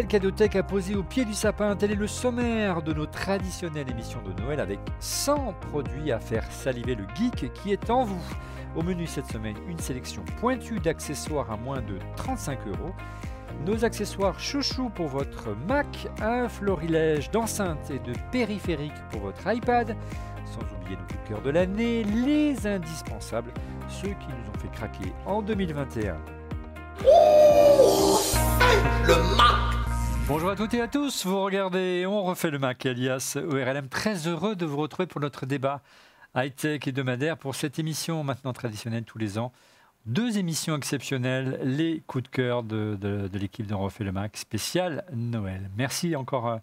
belle cadeauthèque à poser au pied du sapin. Tel est le sommaire de nos traditionnelles émissions de Noël avec 100 produits à faire saliver le geek qui est en vous. Au menu cette semaine, une sélection pointue d'accessoires à moins de 35 euros. Nos accessoires chouchou pour votre Mac, un florilège d'enceintes et de périphériques pour votre iPad, sans oublier nos cœur de l'année, les indispensables, ceux qui nous ont fait craquer en 2021. Le Mac Bonjour à toutes et à tous, vous regardez On refait le Mac, alias ORLM. Très heureux de vous retrouver pour notre débat high-tech hebdomadaire pour cette émission maintenant traditionnelle tous les ans. Deux émissions exceptionnelles, les coups de cœur de, de- de l'équipe d'On refait le Mac, spécial Noël. Merci encore euh,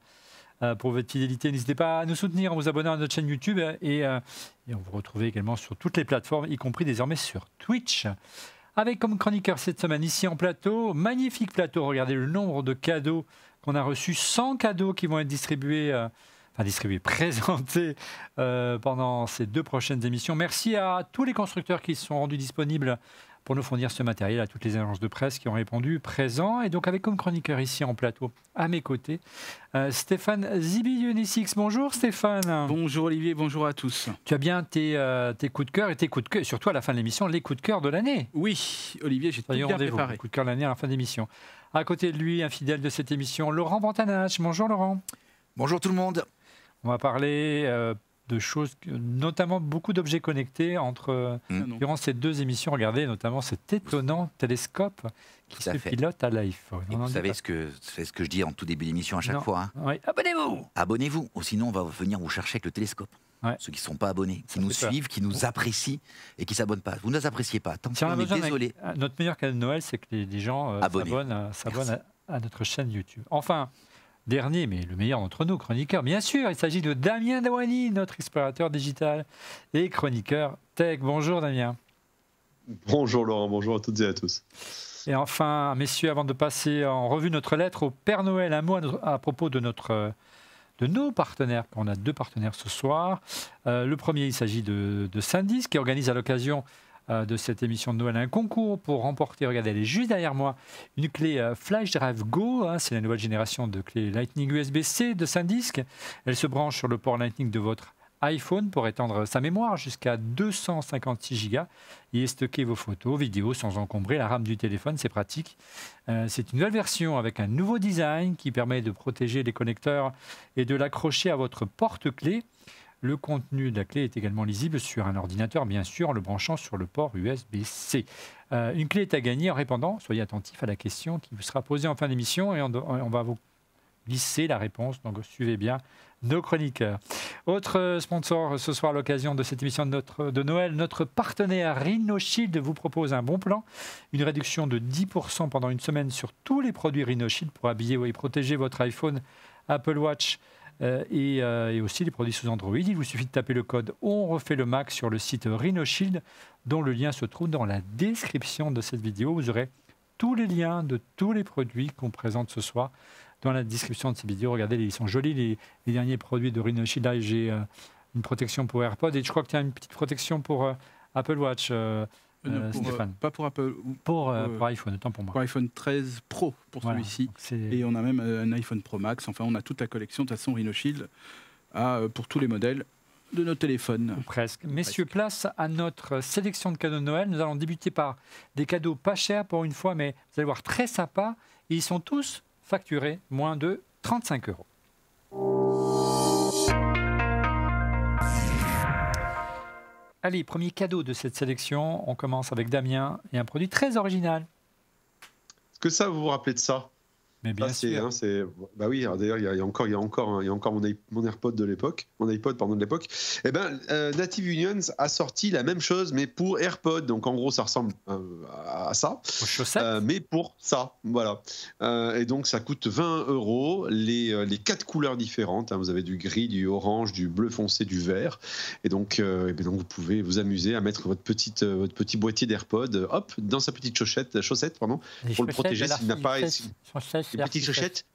euh, pour votre fidélité. N'hésitez pas à nous soutenir en vous abonnant à notre chaîne YouTube et, euh, et on vous retrouve également sur toutes les plateformes, y compris désormais sur Twitch. Avec comme chroniqueur cette semaine ici en plateau, magnifique plateau, regardez le nombre de cadeaux qu'on a reçus, 100 cadeaux qui vont être distribués, euh, enfin distribués, présentés euh, pendant ces deux prochaines émissions. Merci à tous les constructeurs qui se sont rendus disponibles pour nous fournir ce matériel, à toutes les agences de presse qui ont répondu présents. Et donc avec comme chroniqueur ici en plateau, à mes côtés, euh, Stéphane Zibi-Unisix. Bonjour Stéphane. Bonjour Olivier, bonjour à tous. Tu as bien tes, euh, tes coups de cœur et tes coups de cœur, surtout à la fin de l'émission, les coups de cœur de l'année. Oui, Olivier, j'ai tout bien rendez-vous. préparé. Coup de cœur de l'année à la fin de l'émission. À côté de lui, un fidèle de cette émission, Laurent Bantanage. Bonjour Laurent. Bonjour tout le monde. On va parler euh, de choses, notamment beaucoup d'objets connectés entre Mm. Ah durant ces deux émissions. Regardez notamment cet étonnant télescope qui se fait. pilote à l'iPhone. Vous savez ce que, c'est ce que je dis en tout début d'émission à chaque Non. fois. hein. Oui. Abonnez-vous. Abonnez-vous, ou sinon on va venir vous chercher avec le télescope. Ouais. Ceux qui ne sont pas abonnés, Ça qui nous peur. suivent, qui nous apprécient et qui s'abonnent pas. Vous ne nous appréciez pas. Tant Si on est désolé. euh, Notre meilleur cadeau de Noël, c'est que les, les gens euh, s'abonnent à, Merci. à- à notre chaîne YouTube. Enfin, dernier, mais le meilleur d'entre nous, chroniqueur, bien sûr, il s'agit de Damien Dawani, notre explorateur digital et chroniqueur tech. Bonjour Damien. Bonjour Laurent, bonjour à toutes et à tous. Et enfin, messieurs, avant de passer en revue notre lettre au Père Noël, un mot à, notre- à propos de, notre, euh, de nos partenaires. On a deux partenaires ce soir. Euh, le premier, il s'agit de, de qui organise à l'occasion euh, de cette émission de Noël un concours pour remporter, regardez, elle est juste derrière moi, une clé euh, Flash Drive Go. hein, C'est la nouvelle génération de clés Lightning USB-C de Sandisk. Elle se branche sur le port Lightning de votre iPhone pour étendre sa mémoire jusqu'à 256 Go et stocker vos photos, vidéos sans encombrer la RAM du téléphone. C'est pratique. Euh, c'est une nouvelle version avec un nouveau design qui permet de protéger les connecteurs et de l'accrocher à votre porte-clés. Le contenu de la clé est également lisible sur un ordinateur, bien sûr, en le branchant sur le port USB-C. Euh, une clé est à gagner en répondant, soyez attentifs à la question qui vous sera posée en fin d'émission et on va vous glisser la réponse, donc suivez bien nos chroniqueurs. Autre euh, sponsor ce soir à l'occasion de cette émission de, Noël, notre partenaire RhinoShield vous propose un bon plan, une réduction de 10% pendant une semaine sur tous les produits RhinoShield pour habiller et protéger votre iPhone, Apple Watch euh, et, euh, et aussi les produits sous Android. Il vous suffit de taper le code On refait le Mac sur le site RhinoShield dont le lien se trouve dans la description de cette vidéo. Vous aurez tous les liens de tous les produits qu'on présente ce soir dans la description de cette vidéo. Regardez, ils sont jolis les, les derniers produits de RhinoShield. Là, j'ai euh, une protection pour AirPod et je crois que tu as une petite protection pour euh, Apple Watch, euh, Euh, Euh, pour, Stéphane. pas pour Apple, ou pour, euh, pour iPhone, autant pour moi. pour iPhone 13 Pro pour Voilà. celui-ci. Et on a même un iPhone Pro Max. Enfin, on a toute la collection. De toute façon, Rhino Shield a, pour tous les modèles de nos téléphones. Ou Presque. Messieurs, place à notre sélection de cadeaux de Noël. Nous allons débuter par des cadeaux pas chers pour une fois, mais vous allez voir très sympas. Et ils sont tous facturés moins de 35 euros. Allez, premier cadeau de cette sélection. On commence avec Damien et un produit très original. Est-ce que ça, vous vous rappelez de ça? Mais bien Ça, c'est, sûr. hein, bah oui, d'ailleurs, il y, a- il y a encore, il y a encore, un- il y a encore mon, AirPod de l'époque, mon iPod pardon de l'époque. Eh ben, euh, Native Unions a sorti la même chose, mais pour AirPod. Donc en gros, ça ressemble euh, à, ça, Aux chaussettes. euh, mais pour ça, voilà. Euh, et donc ça coûte 20 euros, les, euh, les quatre couleurs différentes. hein. vous avez du gris, du orange, du bleu foncé, du vert. Et donc, ben, donc vous pouvez vous amuser à mettre votre petite, euh, votre petit boîtier d'AirPod, euh, hop, dans sa petite chaussette, chaussette, pardon, Les pour le protéger s'il n'a pas- une petite chaussette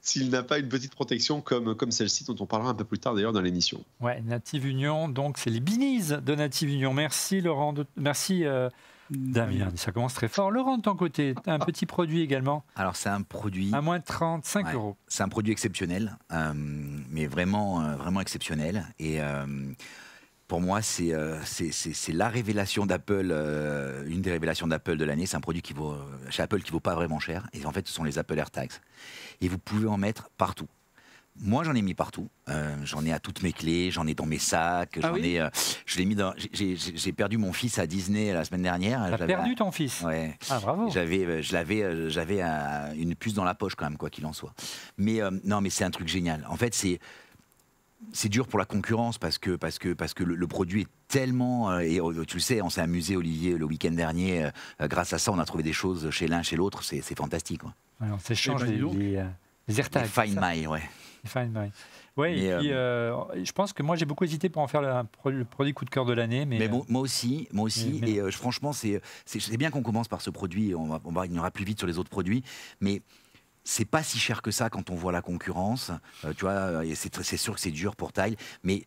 s'il n'a pas une petite protection comme, comme celle-ci, dont on parlera un peu plus tard d'ailleurs dans l'émission. Ouais, Native Union, donc c'est les Beanies de Native Union. Merci Laurent, de- merci euh, Damien, ça commence très fort. Laurent, de ton côté, un petit produit également, Alors c'est un produit, à moins de 35 Ouais. euros. c'est un produit exceptionnel, euh, mais vraiment, euh, vraiment exceptionnel. Et euh, pour moi, c'est euh, c'est- la révélation d'Apple, euh, une des révélations d'Apple de l'année. C'est un produit qui vaut, chez Apple qui vaut pas vraiment cher. Et en fait, ce sont les Apple AirTags. Et vous pouvez en mettre partout. Moi, j'en ai mis partout. Euh, j'en ai à toutes mes clés, j'en ai dans mes sacs, Ah j'en oui ai. euh, je l'ai mis dans. j'ai- perdu mon fils à Disney la semaine dernière. T'as perdu ton fils? Ouais. Ah, bravo. J'avais, je l'avais, j'avais une puce dans la poche quand même, quoi qu'il en soit. Mais euh, non, mais c'est un truc génial. En fait, c'est c'est dur pour la concurrence parce que parce que parce que le, le produit est tellement euh, et euh, tu le sais, on s'est amusé Olivier le week-end dernier. euh, grâce à ça, on a trouvé des choses chez l'un chez l'autre. C'est c'est fantastique. Quoi. Ouais, on s'échange euh, les Les AirTags. Find My, ouais. Find My. Ouais, Mais, et puis, euh, je pense que moi j'ai beaucoup hésité pour en faire le, produit coup de cœur de l'année, mais, Mais euh, bon, moi aussi, moi aussi. mais- Et euh, franchement, c'est c'est c'est bien qu'on commence par ce produit. On va, on va, il y en aura plus vite sur les autres produits, mais c'est pas si cher que ça quand on voit la concurrence. Euh, tu vois, et c'est sûr que c'est dur pour Tile, mais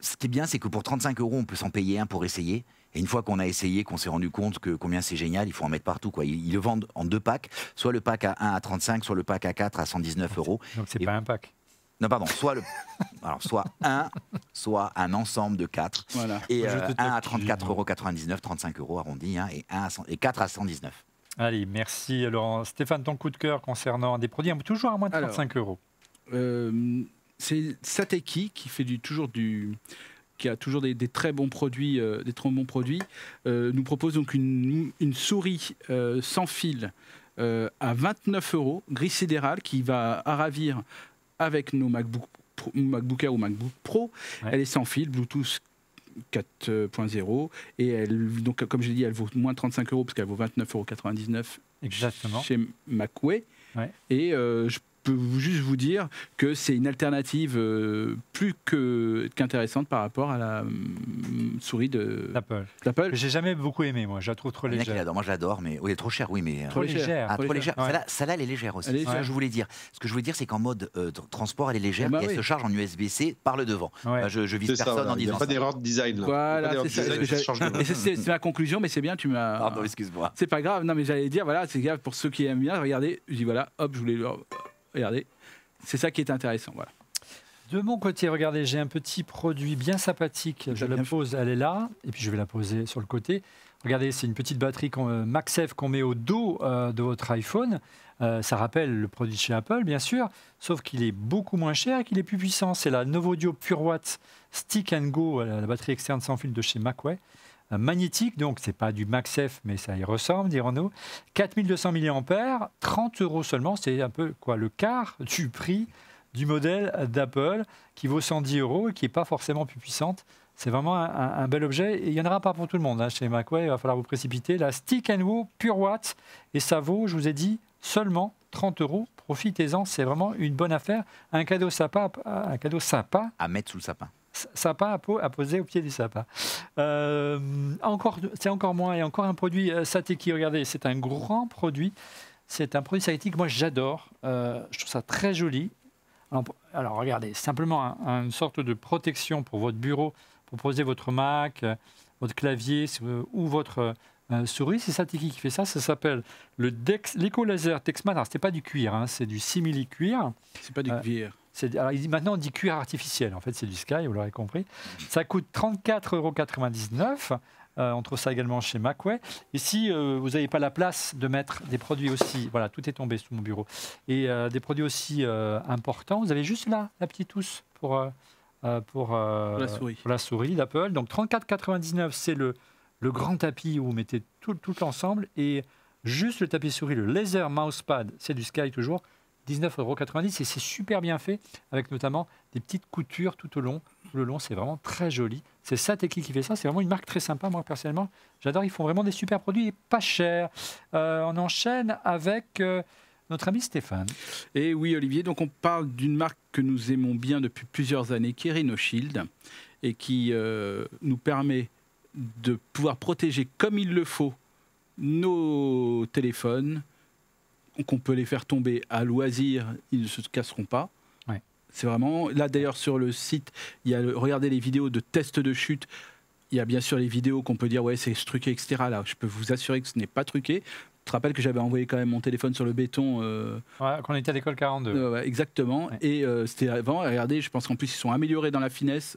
ce qui est bien, c'est que pour 35 euros, on peut s'en payer un pour essayer. Et une fois qu'on a essayé, qu'on s'est rendu compte que combien c'est génial, il faut en mettre partout. Quoi. Ils, ils le vendent en deux packs, soit le pack à 1 à 35, soit le pack à 4 à 119 euros. donc c'est et- pas un pack. Non, pardon, soit le, alors soit un, soit un ensemble de 4. Voilà. Et euh, te 1 à taquine. 34,99 35 euros arrondi, hein, et, 1 à 100 et 4 à 119. Allez, merci Laurent. Stéphane, ton coup de cœur concernant des produits toujours à moins de Alors. 35 euros. Euh, c'est Sateki qui fait du, toujours du qui a toujours des, des très bons produits, euh, des très bons produits, euh, nous propose donc une, une souris euh, sans fil euh, à 29 euros, gris sidéral, qui va à ravir avec nos MacBook, Pro- MacBook Air ou MacBook Pro. Ouais. Elle est sans fil, Bluetooth 4.0 et elle, donc comme j'ai dit, elle vaut moins de 35 euros parce qu'elle vaut 29,99 euros Exactement. chez Macway. Ouais. Et euh, je peux juste vous dire que c'est une alternative euh, plus que- qu'intéressante par rapport à la hum, souris de L'Apple. d'Apple. J'ai jamais beaucoup aimé, moi. Je la trouve trop Il y en a qui légère. l'adorent. Moi, je l'adore, mais oui, elle est trop chère, oui, mais. euh, Trop légère. Ah, trop trop légère. légère. Ouais. Celle-là, elle est légère aussi. C'est ce que légère. je voulais dire. Ce que je voulais dire, c'est qu'en mode euh, tr- transport, elle est légère Eh ben et elle oui. se charge en USB-C par le devant. Ouais. Bah, je, je vise ça, personne voilà. en il n'y a disant pas ça. d'erreur de design. Là. Voilà, c'est ma conclusion, mais c'est bien, tu m'as. Pardon, excuse-moi. C'est pas grave, non, mais j'allais dire, voilà, c'est grave pour ceux qui aiment bien, regardez, je dis voilà, hop, je voulais leur. Regardez, c'est ça qui est intéressant, voilà. De mon côté, regardez, j'ai un petit produit bien sympathique. Je la pose, elle est là, et puis je vais la poser sur le côté. Regardez, c'est une petite batterie euh, MagSafe qu'on met au dos euh, de votre iPhone. Euh, ça rappelle le produit de chez Apple, bien sûr, sauf qu'il est beaucoup moins cher et qu'il est plus puissant. C'est la Novodio Pure Watt Stick and Go, la batterie externe sans fil de chez Macway. Magnétique, donc c'est pas du MagSafe, mais ça y ressemble, dirons-nous. 4200 mAh, 30 euros seulement, c'est un peu quoi le quart du prix du modèle d'Apple qui vaut 110 euros et qui n'est pas forcément plus puissante. C'est vraiment un, bel objet et il n'y en aura pas pour tout le monde. hein. Chez Macway, il va falloir vous précipiter. La Stick and Go Pure Watt et ça vaut, je vous ai dit, seulement 30 euros. Profitez-en, c'est vraiment une bonne affaire. Un cadeau sympa, un cadeau sympa À mettre sous le sapin. S- sympa à, po- à poser au pied du sapin. Euh, encore, c'est encore moins et encore un produit euh, Sateki. Regardez, c'est un grand produit. C'est un produit Sateki que moi j'adore. Euh, je trouve ça très joli. Alors, alors, regardez, simplement un- une sorte de protection pour votre bureau, pour poser votre Mac, votre clavier ou votre euh, souris. C'est Sateki qui fait ça. Ça s'appelle le Dex, l'Eco-Laser Texman. Alors, ce n'est pas du cuir, hein, c'est du simili-cuir. C'est pas du cuir. Alors, il dit- maintenant, on dit cuir artificiel. En fait, c'est du Sky, vous l'aurez compris. Ça coûte 34,99 euros. Euh, on trouve ça également chez Macway. Et si euh, vous n'avez pas la place de mettre des produits aussi, voilà, tout est tombé sous mon bureau, et euh, des produits aussi euh, importants, vous avez juste là la petite housse pour, euh, euh, pour, euh, la souris. souris d'Apple. Donc 34,99, c'est le, le grand tapis où vous mettez tout, tout l'ensemble, et juste le tapis souris, le Laser Mousepad, c'est du Sky toujours, 19,90 euros et c'est super bien fait avec notamment des petites coutures tout au long. Tout le long, c'est vraiment très joli. C'est Sateki qui fait ça. C'est vraiment une marque très sympa. Moi, personnellement, j'adore. Ils font vraiment des super produits et pas chers. Euh, on enchaîne avec euh, notre ami Stéphane. Et oui, Olivier, donc on parle d'une marque que nous aimons bien depuis plusieurs années, qui est Rhino Shield, et qui euh, nous permet de pouvoir protéger comme il le faut nos téléphones, qu'on peut les faire tomber à loisir, ils ne se casseront pas. Ouais. C'est vraiment là d'ailleurs sur le site, il y a le- regardez les vidéos de tests de chute il y a bien sûr les vidéos qu'on peut dire ouais c'est truqué etc. Là, je peux vous assurer que ce n'est pas truqué. Je te rappelle que j'avais envoyé quand même mon téléphone sur le béton. euh, Ouais, quand on était à l'école 42. euh, ouais, exactement. Ouais. Et euh, c'était avant. Regardez, je pense qu'en plus ils sont améliorés dans la finesse,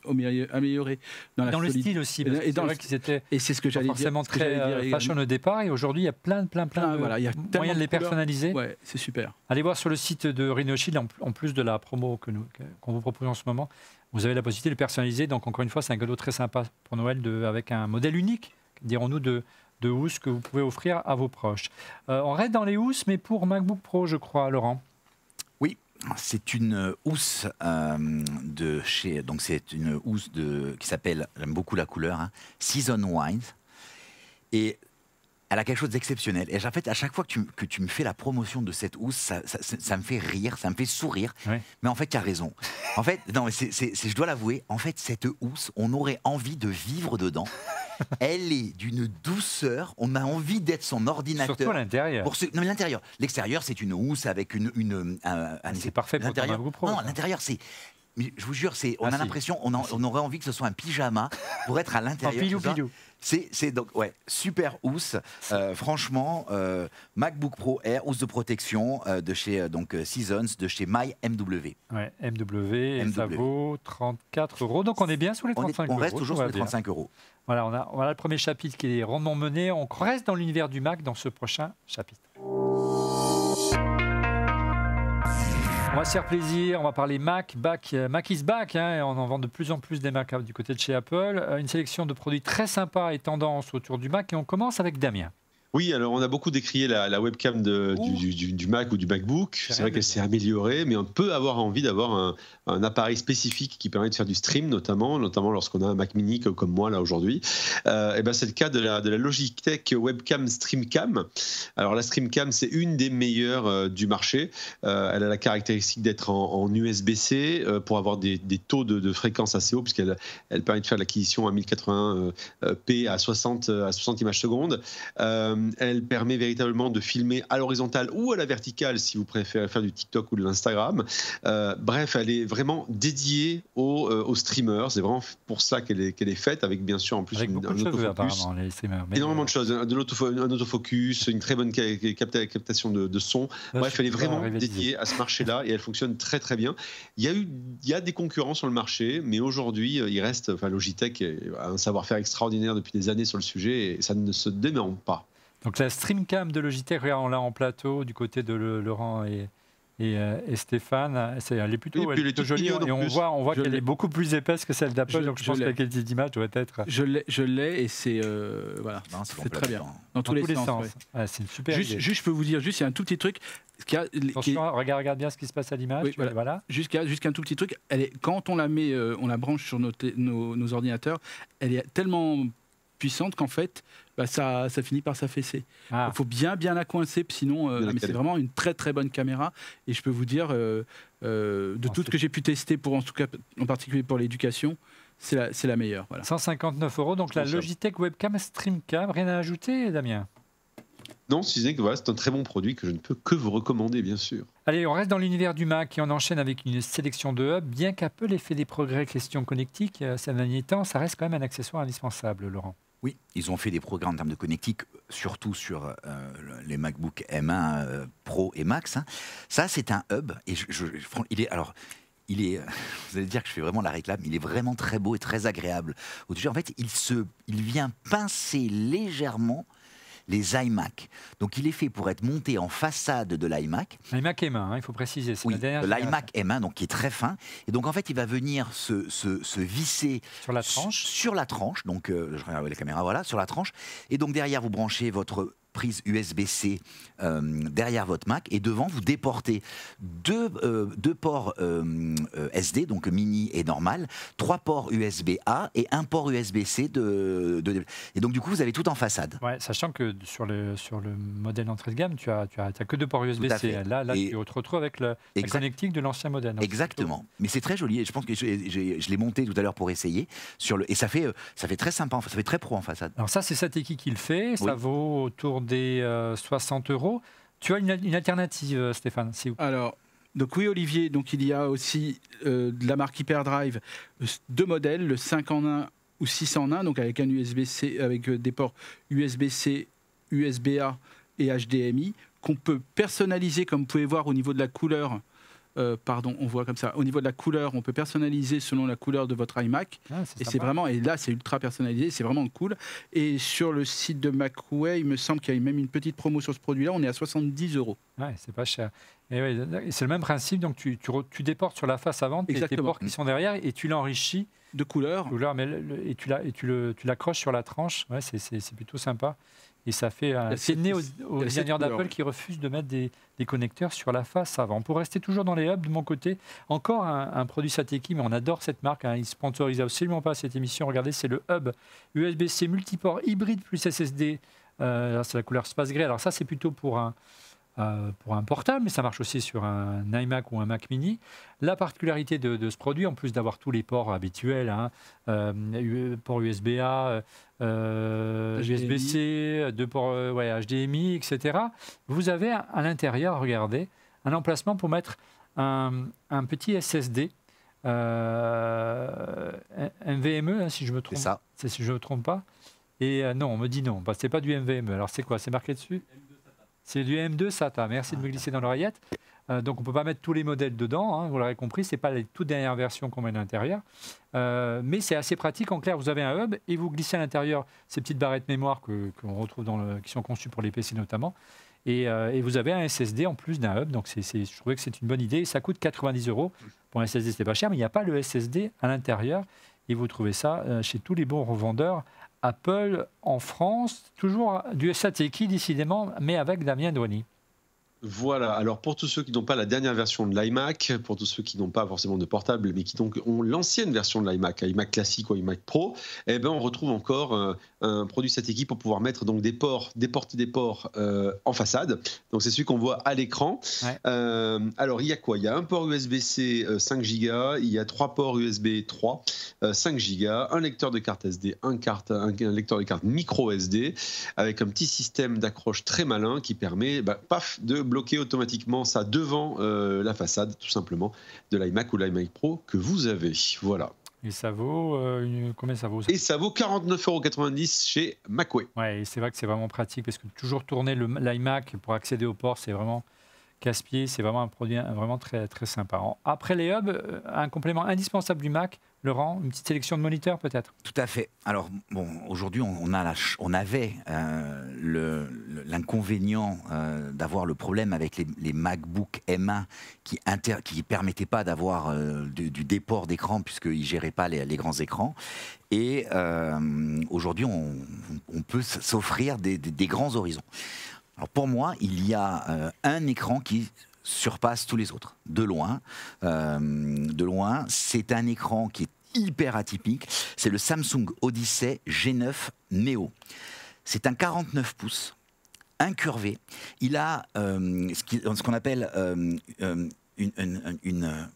améliorés dans la dans le style aussi, parce Et dans vrai le- qu'ils étaient Et c'est ce que j'allais dire. forcément très dire euh, fashion au départ, et aujourd'hui il y a plein, plein, plein Plein, de voilà, y a moyens de les personnaliser. Ouais, c'est super. Allez voir sur le site de Rhino Shield, en, plus de la promo que nous- qu'on vous propose en ce moment, vous avez la possibilité de personnaliser. Donc, encore une fois, c'est un cadeau très sympa pour Noël de- avec un modèle unique, dirons-nous, de, de housse que vous pouvez offrir à vos proches. Euh, on reste dans les housses, mais pour MacBook Pro, je crois, Laurent. Oui, c'est une housse euh, de chez. Donc, c'est une housse de, qui s'appelle, j'aime beaucoup la couleur, hein, Season Wines. Et elle a quelque chose d'exceptionnel. Et en fait, à chaque fois que tu, que tu me fais la promotion de cette housse, ça, ça- ça- ça me fait rire, ça me fait sourire. Mais en fait, tu as raison. En fait, non, mais je dois l'avouer, en fait, cette housse, on aurait envie de vivre dedans. Elle est d'une douceur, on a envie d'être son ordinateur. Surtout l'intérieur. Pour ce- non, mais l'intérieur. L'extérieur, c'est une housse avec une, une, un, un- C'est parfait pour l'intérieur. Non, l'intérieur, c'est. Mais je vous jure, c'est, on Ah, a si. l'impression, on, en- on aurait envie que ce soit un pyjama pour être à l'intérieur. pilou pilou. C'est, donc ouais, super housse. Euh, franchement, euh, MacBook Pro Air, housse de protection euh, de chez donc Seasons, de chez MyMW. Ouais, MW, et ça MW. vaut 34 euros. Donc, on est bien sous les On, est- 35 on euros. reste toujours va les bien. 35 euros. Voilà, on a, voilà le premier chapitre qui est rondement mené. On reste dans l'univers du Mac dans ce prochain chapitre. On va se faire plaisir, on va parler Mac, back, euh, Mac is back, hein, et on en vend de plus en plus des Mac euh, du côté de chez Apple. Euh, Une sélection de produits très sympas et tendance autour du Mac, et on commence avec Damien. Oui, alors on a beaucoup décrié la, la webcam de- du, Mac ou du MacBook. C'est vrai qu'elle s'est améliorée, mais on peut avoir envie d'avoir un, un appareil spécifique qui permet de faire du stream, notamment, notamment lorsqu'on a un Mac Mini co- comme moi là aujourd'hui. Euh, et ben c'est le cas de la, de la Logitech Webcam StreamCam. Alors la StreamCam, c'est une des meilleures euh, du marché. Euh, elle a la caractéristique d'être en, en USB-C pour avoir des, des taux de, de fréquence assez hauts, puisqu'elle elle permet de faire l'acquisition à 1080p à 60 à 60 images secondes. Euh, elle permet véritablement de filmer à l'horizontale ou à la verticale si vous préférez faire du TikTok ou de l'Instagram. Euh, bref, elle est vraiment dédiée aux, euh, aux streamers. C'est vraiment pour ça qu'elle est, faite, avec bien sûr en plus Avec une- un de autofocus. apparemment, les streamers. Mais, Énormément euh, de choses, un, de l'autofo- un autofocus, une très bonne ca- capta- captation de, de son. là, Bref, elle est vraiment dédiée à ce marché-là et elle fonctionne très très bien. Il y a eu, il y a des concurrents sur le marché, mais aujourd'hui, euh, il reste, enfin, Logitech a un savoir-faire extraordinaire depuis des années sur le sujet et ça ne se dément pas. Donc la Streamcam de Logitech, regarde, on l'a en plateau du côté de le- Laurent et, et, euh, et Stéphane. C'est- Elle est plutôt, elle est jolie mignonne et on plus. voit, on voit Je qu'elle est beaucoup plus épaisse que celle d'Apple. Je- donc je, je pense que la qualité d'image doit être Je l'ai, je l'ai et c'est euh, voilà, Non, C'est très bien. dans, dans tous les, sens. ouais. Ouais, c'est une super Juste, idée. juste, je peux vous dire, juste, il y a un tout petit truc. a- qui regarde, regarde bien ce qui se passe à l'image. Oui, voilà. voilà. Jusqu'à jusqu'à un tout petit truc. Elle est, quand on la met, euh, on la branche sur nos, té- nos, nos ordinateurs, elle est tellement puissante qu'en fait, bah, ça, ça finit par s'affaisser. Ah, Il faut bien bien la coincer, sinon, euh, mais c'est vraiment une très très bonne caméra. Et je peux vous dire, euh, euh, de Non, toutes c'est- que j'ai pu tester, pour en tout cas, en particulier pour l'éducation, c'est la, c'est la meilleure. Voilà. 159 euros. Donc la C'est. Logitech Webcam Streamcam. Rien à ajouter, Damien? Non, si ce n'est que voilà, c'est un très bon produit que je ne peux que vous recommander, bien sûr. Allez, on reste dans l'univers du Mac et on enchaîne avec une sélection de hubs. Bien qu'Apple ait fait des progrès question connectique ces derniers temps, ça reste quand même un accessoire indispensable, Laurent. Oui, ils ont fait des progrès en termes de connectique, surtout sur euh, les MacBook M1 euh, Pro et Max. hein. Ça, c'est un hub. Et il est alors. Il est, vous allez dire que je fais vraiment la réclame, il est vraiment très beau et très agréable. En fait, il, se, il vient pincer légèrement les iMac. Donc, il est fait pour être monté en façade de l'iMac. L'iMac M1, hein, il faut préciser. c'est Oui, l'iMac M1, donc qui est très fin. Et donc, en fait, il va venir se, se- se visser sur la tranche. sur la tranche, donc euh, je regarde la caméra, voilà, sur la tranche. Et donc derrière, vous branchez votre prise USB-C euh, derrière votre Mac et devant vous déportez deux, euh, deux ports euh, SD donc mini et normal trois ports USB-A et un port USB-C de, de- et donc du coup vous avez tout en façade Ouais, sachant que sur le, sur le modèle entrée de gamme, tu as, tu as, que deux ports USB-C. Là, là Et- tu te retrouves avec le, la connectique de l'ancien modèle. Exactement. Mais c'est très joli et je pense que je l'ai monté tout à l'heure pour essayer sur le et ça fait ça fait très sympa, ça fait très pro en façade. Alors ça, c'est Sateki qui le fait. Ça Oui. vaut autour des euh, 60 euros. Tu as une, alternative, euh, Stéphane vous. Alors, donc oui, Olivier, donc il y a aussi euh, de la marque Hyperdrive, euh, deux modèles, le 5 en 1 ou 6 en 1, donc avec un USB-C, avec euh, des ports USB-C, USB-A et HDMI, qu'on peut personnaliser, comme vous pouvez voir au niveau de la couleur. Euh, pardon, on voit comme ça. Au niveau de la couleur, on peut personnaliser selon la couleur de votre iMac. Ah, Et c'est vraiment, et là c'est ultra personnalisé, c'est vraiment cool. Et sur le site de MacWay, il me semble qu'il y a même une petite promo sur ce produit-là, on est à 70 euros. Ouais, c'est pas cher. Et ouais, c'est le même principe, donc tu, tu, déportes sur la face avant tes, ports qui sont derrière et tu l'enrichis, De couleurs. couleur, mais le- le- et tu l'accroches sur la tranche. Ouais, c'est plutôt sympa. Et ça fait un né aux, aux designers d'Apple qui refusent de mettre des, des connecteurs sur la face avant. Pour rester toujours dans les hubs, de mon côté, encore un, un produit Sateki, mais on adore cette marque. Hein, ils ne sponsorisent absolument pas cette émission. Regardez, c'est le hub USB-C multiport hybride plus SSD. Euh, c'est la couleur space gris. Alors ça, c'est plutôt pour un, euh, pour un portable, mais ça marche aussi sur un iMac ou un Mac mini. La particularité de, de ce produit, en plus d'avoir tous les ports habituels, hein, euh, port USB-A, euh, HDMI. USB-C, deux ports euh, ouais, HDMI, etc. Vous avez à, l'intérieur, regardez, un emplacement pour mettre un, un petit SSD. euh, un NVMe, hein, si je me C'est trompe, ça. c'est si je ne me trompe pas. Et euh, non, on me dit non, bah, c'est pas du NVMe. Alors c'est quoi? C'est marqué dessus? C'est du M2 SATA. Merci de me glisser dans l'oreillette. Euh, donc on ne peut pas mettre tous les modèles dedans, hein, vous l'aurez compris, ce n'est pas les toutes dernières versions qu'on met à l'intérieur. Euh, mais c'est assez pratique. En clair, vous avez un hub et vous glissez à l'intérieur ces petites barrettes mémoire que, retrouve dans qui sont conçues pour les PC notamment. Et, euh, et vous avez un SSD en plus d'un hub. Donc je trouvais que c'est une bonne idée. Ça coûte 90 euros. Pour un SSD, c'est pas cher, mais il n'y a pas le SSD à l'intérieur. Et vous trouvez ça chez tous les bons revendeurs Apple en France. Toujours du Sateki, décidément, mais avec Damien Douani. Voilà, alors pour tous ceux qui n'ont pas la dernière version de l'iMac, pour tous ceux qui n'ont pas forcément de portable, mais qui donc ont l'ancienne version de l'iMac, iMac classique ou iMac Pro, eh ben on retrouve encore euh, un produit Sateki pour pouvoir mettre donc des ports, déporter des ports euh, en façade. Donc c'est celui qu'on voit à l'écran. Ouais. Euh, alors il y a quoi? Il y a un port USB-C euh, 5 Go, il y a trois ports USB 3 euh, 5 Go, un lecteur de carte SD, un, carte, un, un lecteur de carte micro SD, avec un petit système d'accroche très malin qui permet, bah, paf, de bloquer automatiquement ça devant euh, la façade, tout simplement, de l'iMac ou l'iMac Pro que vous avez. Voilà. Et ça vaut euh, une- combien ça vaut ça Et ça vaut 49,90€ chez Macway. Ouais, et c'est vrai que c'est vraiment pratique parce que toujours tourner le- l'iMac pour accéder au port, c'est vraiment C'est vraiment un produit vraiment très, très sympa. Après les hubs, euh, un complément indispensable du Mac, Laurent, une petite sélection de moniteurs peut-être? Tout à fait. Alors, bon, aujourd'hui, on, avait euh, l'inconvénient euh, d'avoir le problème avec les, les MacBook M1 qui ne permettaient pas d'avoir du, déport d'écran puisqu'ils ne géraient pas les, grands écrans. Et aujourd'hui, on, peut s'offrir des grands horizons. Alors, pour moi, il y a euh, un écran qui surpasse tous les autres, de loin. Euh, de loin, c'est un écran qui est hyper atypique. C'est le Samsung Odyssey G9 Neo. C'est un 49 pouces, incurvé. Il a euh, ce qu'on appelle une,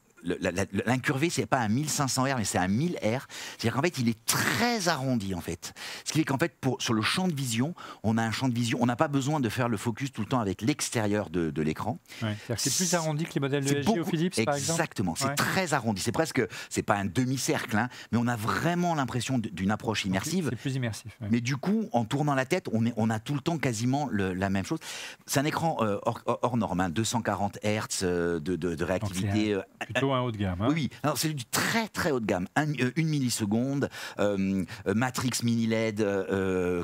L'incurvé, c'est pas un 1500 R, mais c'est un 1000 R. C'est-à-dire qu'en fait, il est très arrondi, en fait. Ce qui fait qu'en fait, pour, sur le champ de vision, on a un champ de vision. On n'a pas besoin de faire le focus tout le temps avec l'extérieur de, de l'écran. Ouais. C'est plus arrondi que les modèles de LG ou Philips, par exemple Exactement, c'est Ouais. très arrondi. C'est presque, c'est pas un demi-cercle, hein, mais on a vraiment l'impression d'une approche immersive. C'est plus immersif. ouais. Mais du coup, en tournant la tête, on, est, on a tout le temps quasiment le- la même chose. C'est un écran euh, hors, hors norme, hein, 240 Hz euh, de, de- de réactivité. euh, Plutôt un haut de gamme. hein. oui, c'est du très très haut de gamme. Euh, une milliseconde, euh, euh, Matrix mini LED,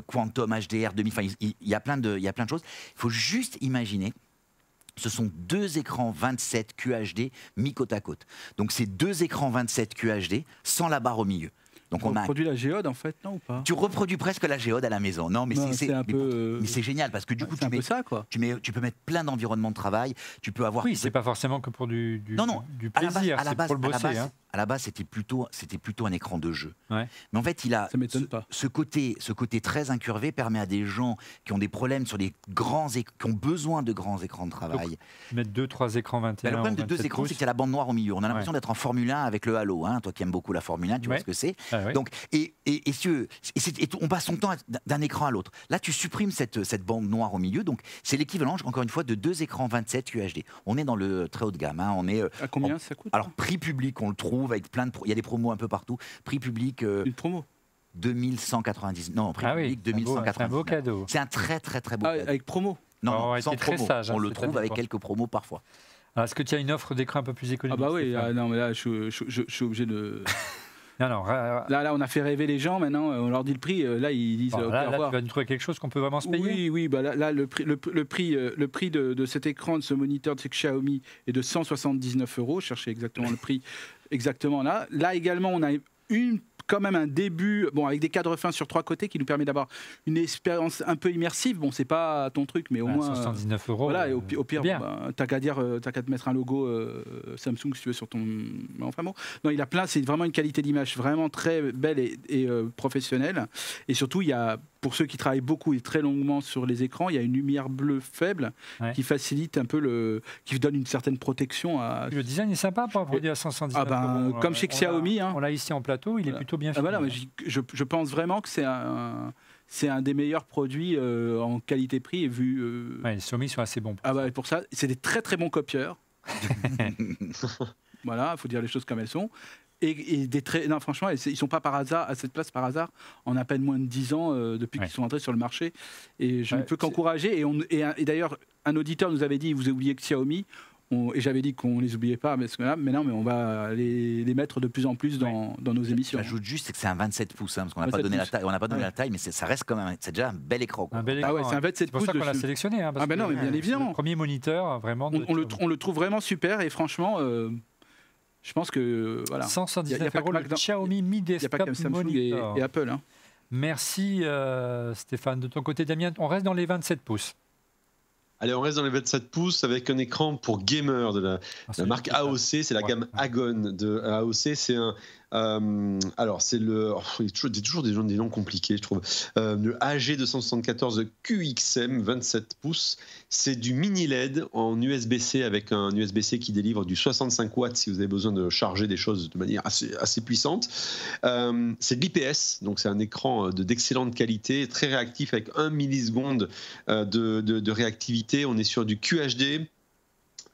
Quantum HDR, demi. Enfin, il y, a plein de, il y a plein de choses. Il faut juste imaginer. Ce sont deux écrans 27 QHD mis côte à côte. Donc c'est deux écrans 27 QHD sans la barre au milieu. Donc on On a. produit la géode en fait, non ou pas? Tu reproduis presque la géode à la maison. Non, mais Non, c'est- c'est un mais peu. pour- euh, mais c'est génial parce que du coup tu mets, ça quoi. tu mets, tu peux mettre plein d'environnements de travail. Tu peux avoir. Oui, c'est pas forcément que pour du, du, Non, non. du plaisir, à la c'est base- pour le à la bosser. base- hein. À la base, c'était plutôt, c'était plutôt un écran de jeu. Ouais. Mais en fait, il a Ça ce, pas. ce côté, ce côté très incurvé permet à des gens qui ont des problèmes sur des grands, qui ont besoin de grands écrans de travail. Mettre deux, trois écrans 21. Bah, le problème de deux 27 écrans, c'est qu'il y a la bande noire au milieu. On a l'impression d'être en Formule 1 avec le Halo. Hein. Toi qui aimes beaucoup la Formule 1, tu Ouais. vois ce que c'est. Ah. Donc, et, si on passe son temps d'un- écran à l'autre. Là, tu supprimes cette, cette bande noire au milieu. Donc, c'est l'équivalent, encore une fois, de deux écrans 27 UHD. On est dans le très haut de gamme. hein. On est, euh, À combien ça coûte alors, prix public, on le trouve avec plein de. pro- Il y a des promos un peu partout. Prix public. euh, Une promo? 2190. Non, prix Ah public, c'est un beau- c'est un 2199. beau cadeau. C'est un très très très beau Ah, cadeau. avec promo? Non, Oh, non, sans t'es très promo. sage, hein, On le trouve avec quoi. quelques promos parfois. Est-ce que tu as une offre d'écran un peu plus Ah économique bah oui, ah, non mais là je, je- je- je suis obligé de. Non, Là, là on a fait rêver les gens. Maintenant on leur dit le prix. euh, Là ils disent. Bon, ok, là, tu vas nous trouver quelque chose qu'on peut vraiment se payer Oui, oui, bah là, là, le prix, le, le prix, euh, le prix de, de cet écran, de ce moniteur de chez Xiaomi est de 179 euros. Cherchez exactement le prix, exactement là. Là également, on a une, quand même un début, bon, avec des cadres fins sur trois côtés qui nous permet d'avoir une expérience un peu immersive. Bon, c'est pas ton truc, mais au moins. euh, 79 euros. Voilà, et au, euh, au pire, bah, t'as qu'à dire, euh, t'as qu'à te mettre un logo euh, Samsung si tu veux sur ton. Enfin bon, non, il a plein. C'est vraiment une qualité d'image vraiment très belle et, et, euh, professionnelle. Et surtout, il y a pour ceux qui travaillent beaucoup et très longuement sur les écrans, il y a une lumière bleue faible Ouais. qui facilite un peu le, qui donne une certaine protection à. Le design est sympa pour un produit à 179 Ah ben, euros. comme chez On l'a- Xiaomi, hein. On l'a ici en plateau, il est plutôt bien Ah fait. voilà, mais j'y- je, je pense vraiment que c'est un, c'est un des meilleurs produits euh, en qualité-prix et vu. euh, Ouais, les Xiaomi sont assez bons. Ah bah pour ça, c'est des très très bons copieurs. voilà, il faut dire les choses comme elles sont. Et, et des très, non, franchement, ils sont pas par hasard à cette place par hasard en à peine moins de 10 ans euh, depuis Ouais. qu'ils sont entrés sur le marché. Et je ne peux qu'encourager. Et, d'ailleurs, un auditeur nous avait dit vous avez oublié que Xiaomi. On- et j'avais dit qu'on les oubliait pas, mais, ce que là, mais non, mais on va les, les mettre de plus en plus dans, dans nos émissions. J'ajoute juste que c'est un 27 pouces, hein, parce qu'on n'a pas 27 donné la pouces. taille, on n'a pas donné Ouais. la taille, mais c'est- ça reste quand même, c'est déjà un bel écran. quoi. Un bel Ah ouais, c'est un hein. 27 C'est pour ça pouces qu'on l'a sélectionné. hein, parce Ah ben non, mais bien évidemment. Le premier moniteur, vraiment. de On, on le, Xiaomi. on le trouve vraiment super et franchement, euh, je pense que voilà. 179 Y a- y a pas euros le Xiaomi Mi Il n'y a pas que Desktop Samsung et, et Apple. hein. Merci euh, Stéphane. De ton côté, Damien, on reste dans les 27 pouces. Allez, on reste dans les 27 pouces avec un écran pour gamer de la, Ah, La marque. AOC, c'est la Ouais. gamme Agon de AOC. C'est un. Euh, alors, c'est le. oh, il y toujours, a toujours des, noms, des noms compliqués, je trouve. Euh, le AG274 QXM 27 pouces. C'est du mini LED en USB-C avec un USB-C qui délivre du 65 watts si vous avez besoin de charger des choses de manière assez, puissante. Euh, c'est de l'IPS, donc c'est un écran de- d'excellente qualité, très réactif avec 1 milliseconde de, de- de réactivité. On est sur du QHD.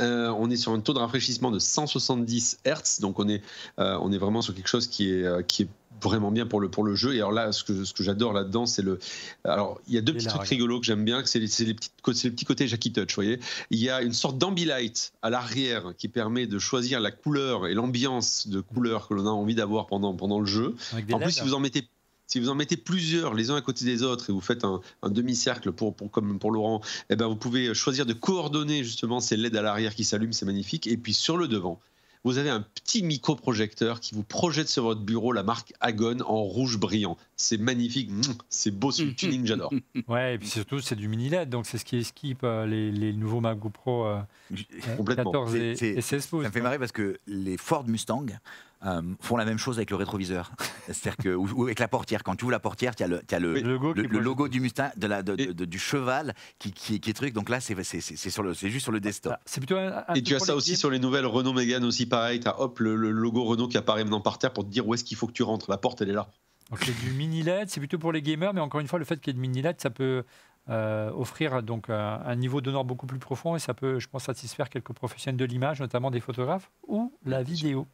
Euh, on est sur un taux de rafraîchissement de 170 Hz, donc on est, euh, on est vraiment sur quelque chose qui est, euh, qui est vraiment bien pour le, pour le jeu. Et alors là, ce que, ce que j'adore là-dedans, c'est le. Alors, il y a deux Et petits trucs regarde. rigolos que j'aime bien, que c'est les, les, petits, c'est les petits côtés Jackie Touch, vous voyez. Il y a une sorte d'ambilight à l'arrière qui permet de choisir la couleur et l'ambiance de couleur que l'on a envie d'avoir pendant, pendant le jeu. En plus, si vous en mettez si vous en mettez plusieurs les uns à côté des autres et vous faites un, un demi-cercle pour, pour, comme pour Laurent, eh ben vous pouvez choisir de coordonner justement ces LED à l'arrière qui s'allument, c'est magnifique. Et puis sur le devant, vous avez un petit micro-projecteur qui vous projette sur votre bureau la marque Agon en rouge brillant. C'est magnifique, c'est beau, c'est du tuning, j'adore. Ouais, et puis surtout, c'est du mini LED, donc c'est ce qui esquive euh, les, les nouveaux MacBook Pro euh, Complètement. 14 et, C'est- et 16 pouces. Ça me fait marrer parce que les Ford Mustang euh, font la même chose avec le rétroviseur. C'est-à-dire que, ou, ou avec la portière. Quand tu ouvres la portière, tu as le, tu as le, Le logo, le- qui le est logo du Mustang, de la, de- Et- de- de- du cheval qui, qui, qui est truc. Donc là, c'est juste sur le desktop. Ah, C'est plutôt un, un Et tu as ça aussi sur les nouvelles Renault Mégane aussi pareil, tu as hop le, le logo Renault qui apparaît maintenant par terre pour te dire où est-ce qu'il faut que tu rentres. La porte elle est là. Donc c'est du mini LED, c'est plutôt pour les gamers, mais encore une fois, le fait qu'il y ait de mini LED, ça peut euh, offrir donc un, un niveau d'honneur beaucoup plus profond et ça peut, je pense, satisfaire quelques professionnels de l'image, notamment des photographes ou la vidéo.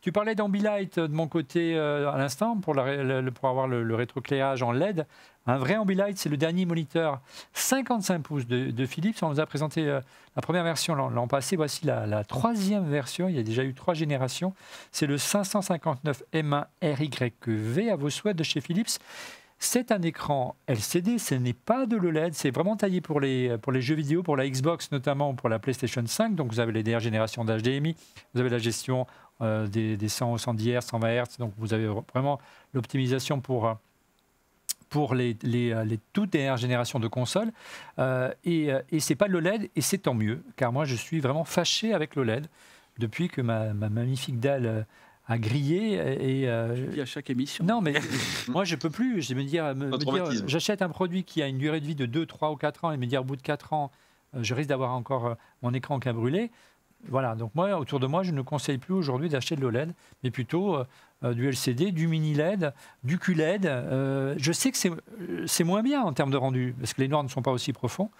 Tu parlais d'Ambilight de mon côté euh, à l'instant pour, la- le- pour avoir le, le rétroéclairage en LED. Un vrai Ambilight, c'est le dernier moniteur 55 pouces de, de Philips. On nous a présenté euh, la première version l'an passé. Voici la, la troisième version. Il y a déjà eu trois générations. C'est le 559 M1 RYV à vos souhaits de chez Philips. C'est un écran LCD, ce n'est pas de l'OLED, c'est vraiment taillé pour les, pour les jeux vidéo, pour la Xbox notamment, pour la PlayStation 5. Donc vous avez les dernières générations d'HDMI, vous avez la gestion euh, des, des 100, 110 Hz, 120 Hz, donc vous avez vraiment l'optimisation pour, euh, pour les, euh, les toutes dernières générations de consoles. Et et c'est pas de l'OLED, et c'est tant mieux, car moi je suis vraiment fâché avec l'OLED depuis que ma, ma magnifique dalle a grillé. Et, euh, dis à chaque émission. non, mais moi, je peux plus. Je vais me dire, me- dire, j'achète un produit qui a une durée de vie de 2, 3 ou 4 ans et me dire au bout de 4 ans, euh, je risque d'avoir encore euh, mon écran qui a brûlé. Voilà, donc moi, autour de moi, je ne conseille plus aujourd'hui d'acheter de l'OLED, mais plutôt euh, du LCD, du mini LED, du QLED. Euh, je sais que c'est- c'est moins bien en termes de rendu, parce que les noirs ne sont pas aussi profonds.